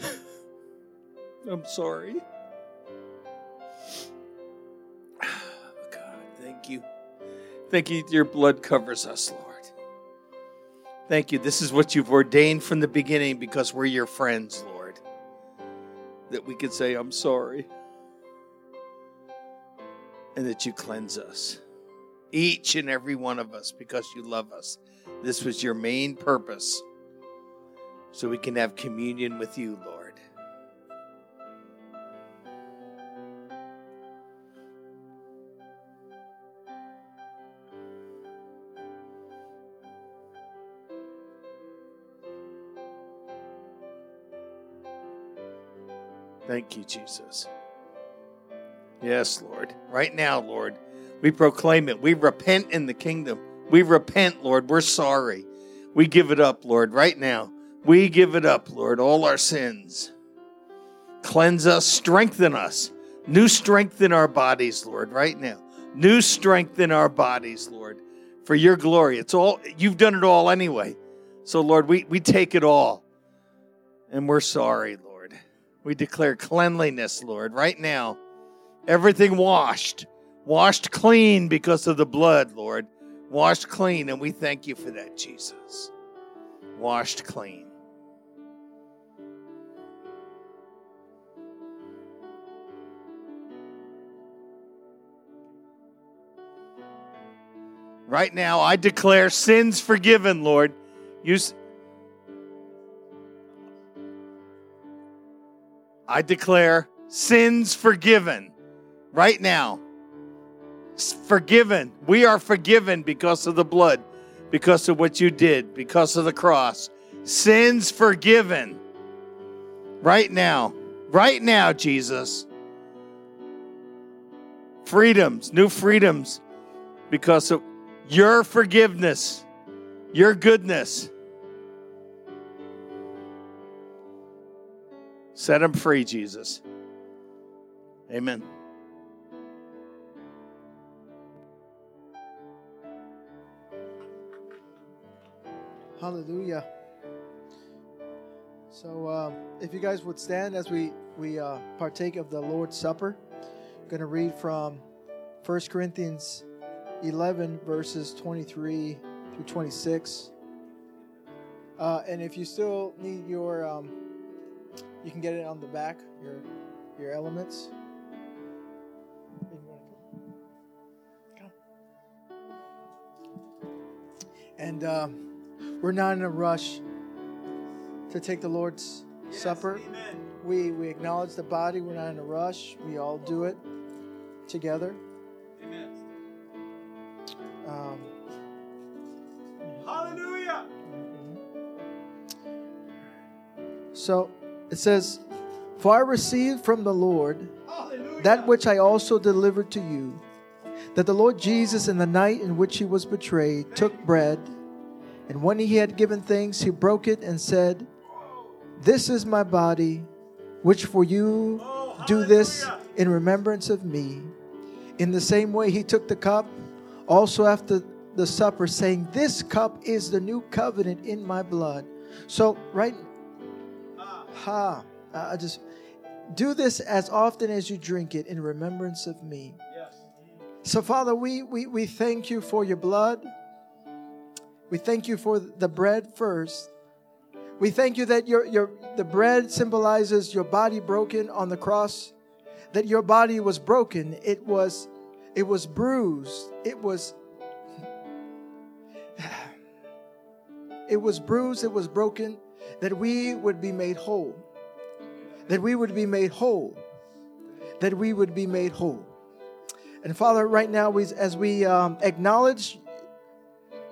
<sighs> I'm sorry. <sighs> Oh, God, thank you. Thank you. Your blood covers us, Lord. Thank you. This is what you've ordained from the beginning because we're your friends, Lord. That we could say, I'm sorry. And that you cleanse us. Each and every one of us because you love us. This was your main purpose. So we can have communion with you, Lord. Thank you, Jesus. Yes, Lord. Right now, Lord, we proclaim it. We repent in the kingdom. We repent, Lord. We're sorry. We give it up, Lord, right now. We give it up, Lord, all our sins. Cleanse us, strengthen us. New strength in our bodies, Lord, right now. New strength in our bodies, Lord, for your glory. It's all, you've done it all anyway. So, Lord, we, we take it all. And we're sorry, Lord. We declare cleanliness, Lord, right now. Everything washed, washed clean because of the blood, Lord. Washed clean, and we thank you for that, Jesus. Washed clean. Right now, I declare sins forgiven, Lord. You I declare sins forgiven right now. Forgiven. We are forgiven because of the blood, because of what you did, because of the cross. Sins forgiven right now. Right now, Jesus. Freedoms, new freedoms because of your forgiveness, your goodness. Set them free, Jesus. Amen. Hallelujah. So, uh, if you guys would stand as we we uh, partake of the Lord's Supper, I'm going to read from 1 Corinthians 11 verses 23 through 26. Uh, and if you still need your um, you can get it on the back, your your elements. And uh, we're not in a rush to take the Lord's yes, Supper. Amen. We we acknowledge the body. We're not in a rush. We all do it together. Amen. Um, Hallelujah. So it says, For I received from the Lord that which I also delivered to you, that the Lord Jesus, in the night in which he was betrayed, took bread, and when he had given thanks, he broke it and said, This is my body, which for you do this in remembrance of me. In the same way, he took the cup also after the supper, saying, This cup is the new covenant in my blood. So, right, ha, I just do this as often as you drink it in remembrance of me. Yes. So, Father, we, we, we thank you for your blood. We thank you for the bread first. We thank you that your, your, the bread symbolizes your body broken on the cross, that your body was broken. It was, it was bruised. It was, <sighs> it was bruised. It was broken, that we would be made whole. That we would be made whole. That we would be made whole. And Father, right now, we, as we um, acknowledge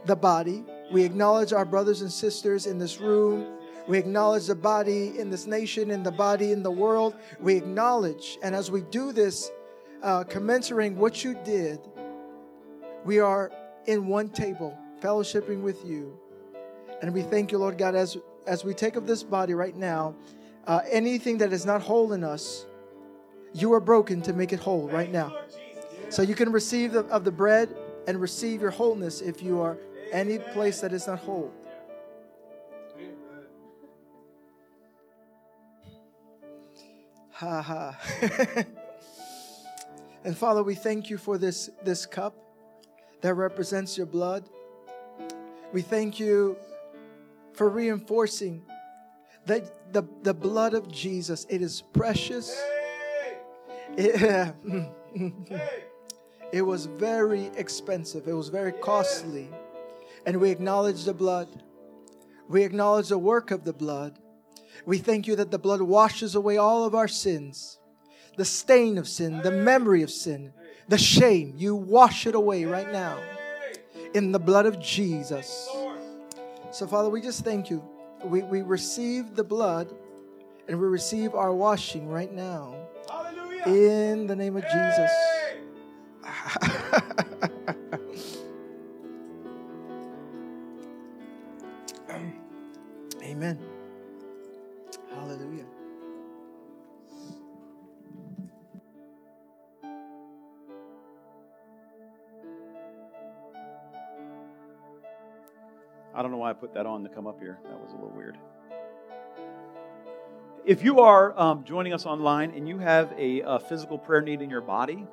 the body, we acknowledge our brothers and sisters in this room. We acknowledge the body in this nation and the body in the world. We acknowledge, and as we do this, uh, commensuring what you did, we are in one table, fellowshipping with you. And we thank you, Lord God, as, as we take of this body right now, uh, anything that is not whole in us, you are broken to make it whole right now. So you can receive the, of the bread and receive your wholeness if you are any place that is not whole. Ha ha. <laughs> and Father, we thank you for this, this cup that represents your blood. We thank you for reinforcing that the, the blood of Jesus, it is precious. It, <laughs> it was very expensive. It was very costly. And we acknowledge the blood. We acknowledge the work of the blood. We thank you that the blood washes away all of our sins, the stain of sin, the memory of sin, the shame. You wash it away right now in the blood of Jesus. So, Father, we just thank you. We, we receive the blood and we receive our washing right now. In the name of Jesus. <laughs> why I put that on to come up here. That was a little weird. If you are um, joining us online and you have a, a, physical prayer need in your body,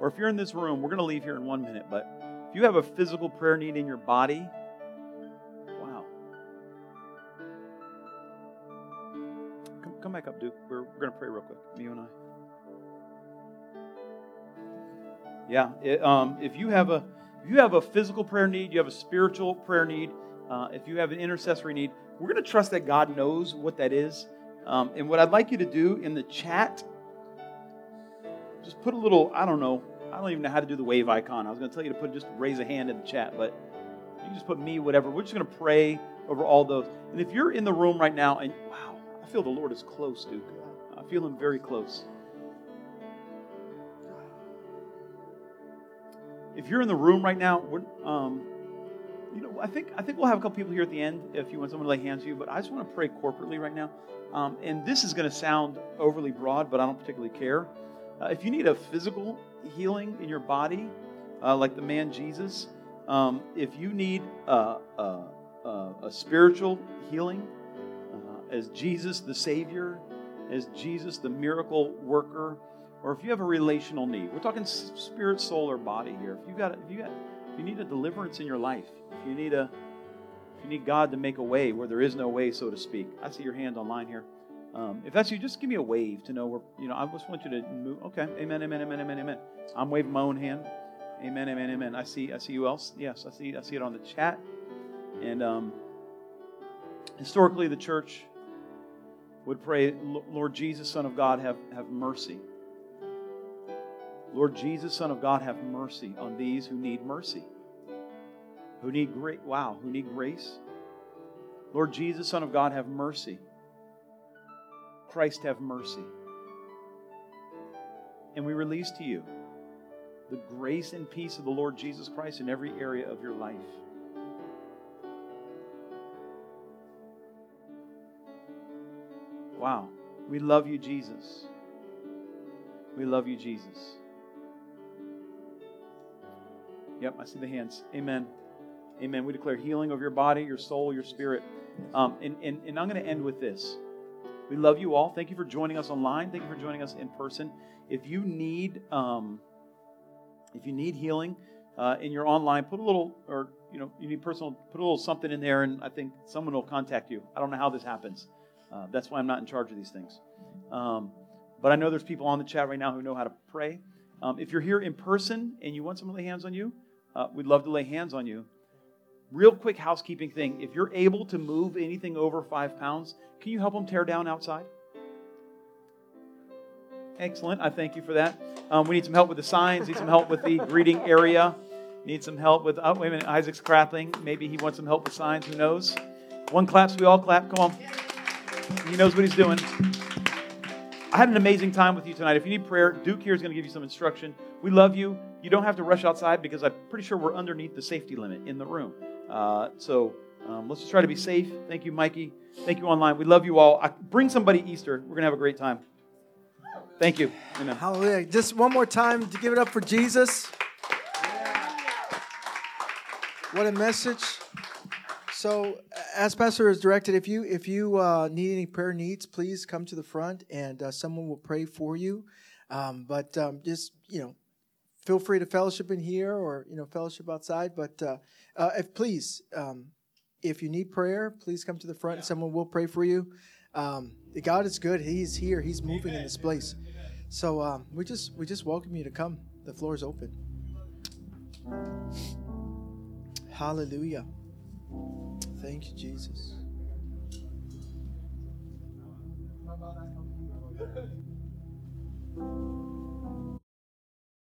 or if you're in this room, we're going to leave here in one minute, but if you have a physical prayer need in your body, wow. Come, come back up, Duke. We're, we're going to pray real quick, you and I. Yeah, it, um, if you have a if you have a physical prayer need, you have a spiritual prayer need, uh, if you have an intercessory need, we're going to trust that God knows what that is. Um, and what I'd like you to do in the chat, just put a little, I don't know, I don't even know how to do the wave icon. I was going to tell you to put just raise a hand in the chat, but you just put me, whatever. We're just going to pray over all those. And if you're in the room right now and, wow, I feel the Lord is close, Duke. I feel him very close. If you're in the room right now, um, you know, I think I think we'll have a couple people here at the end if you want someone to lay hands on you. But I just want to pray corporately right now. Um, and this is going to sound overly broad, but I don't particularly care. Uh, if you need a physical healing in your body, uh, like the man Jesus, um, if you need a, a, a spiritual healing, uh, as Jesus the Savior, as Jesus the miracle worker, or if you have a relational need, we're talking spirit, soul, or body here. If you got, if you got, you need a deliverance in your life, if you need a if you need God to make a way where there is no way, so to speak, I see your hand online here. Um, if that's you, just give me a wave to know where, you know, I just want you to move. Okay. Amen, amen, amen, amen, amen. I'm waving my own hand. Amen, amen, amen. I see, I see you else. Yes, I see, I see it on the chat. And um, historically, the church would pray, Lord Jesus, Son of God, have, have mercy. Lord Jesus, Son of God, have mercy on these who need mercy who need great wow, who need grace. Lord Jesus, Son of God, have mercy Christ have mercy. And we release to you the grace and peace of the Lord Jesus Christ in every area of your life. Wow. We love you, Jesus. We love you, Jesus. Yep, I see the hands. Amen. Amen. We declare healing of your body, your soul, your spirit. Um, and, and, and I'm going to end with this. We love you all. Thank you for joining us online. Thank you for joining us in person. If you need um, if you need healing uh, in your online, put a little or you know you need personal put a little something in there, and I think someone will contact you. I don't know how this happens. Uh, that's why I'm not in charge of these things. Um, but I know there's people on the chat right now who know how to pray. Um, if you're here in person and you want someone to lay hands on you, uh, we'd love to lay hands on you. Real quick housekeeping thing if you're able to move anything over five pounds, can you help them tear down outside? Excellent. I thank you for that. Um, we need some help with the signs, need some help with the greeting area, need some help with, oh, wait a minute, Isaac's clapping. Maybe he wants some help with signs. Who knows? One claps, we all clap. Come on. He knows what he's doing. I had an amazing time with you tonight. If you need prayer, Duke here is going to give you some instruction. We love you. You don't have to rush outside because I'm pretty sure we're underneath the safety limit in the room. Uh, so um, let's just try to be safe. Thank you, Mikey. Thank you online. We love you all. I, bring somebody Easter. We're going to have a great time. Thank you. Amen. Hallelujah. Just one more time to give it up for Jesus. What a message. So, as Pastor is directed, if you if you uh, need any prayer needs, please come to the front, and uh, someone will pray for you. Um, but um, just you know, feel free to fellowship in here or you know fellowship outside. But uh, uh if please, um, if you need prayer, please come to the front, and someone will pray for you. Um, God is good; He's here. He's moving in this place. So um, we just we just welcome you to come. The floor is open. Hallelujah. Thank you, Jesus.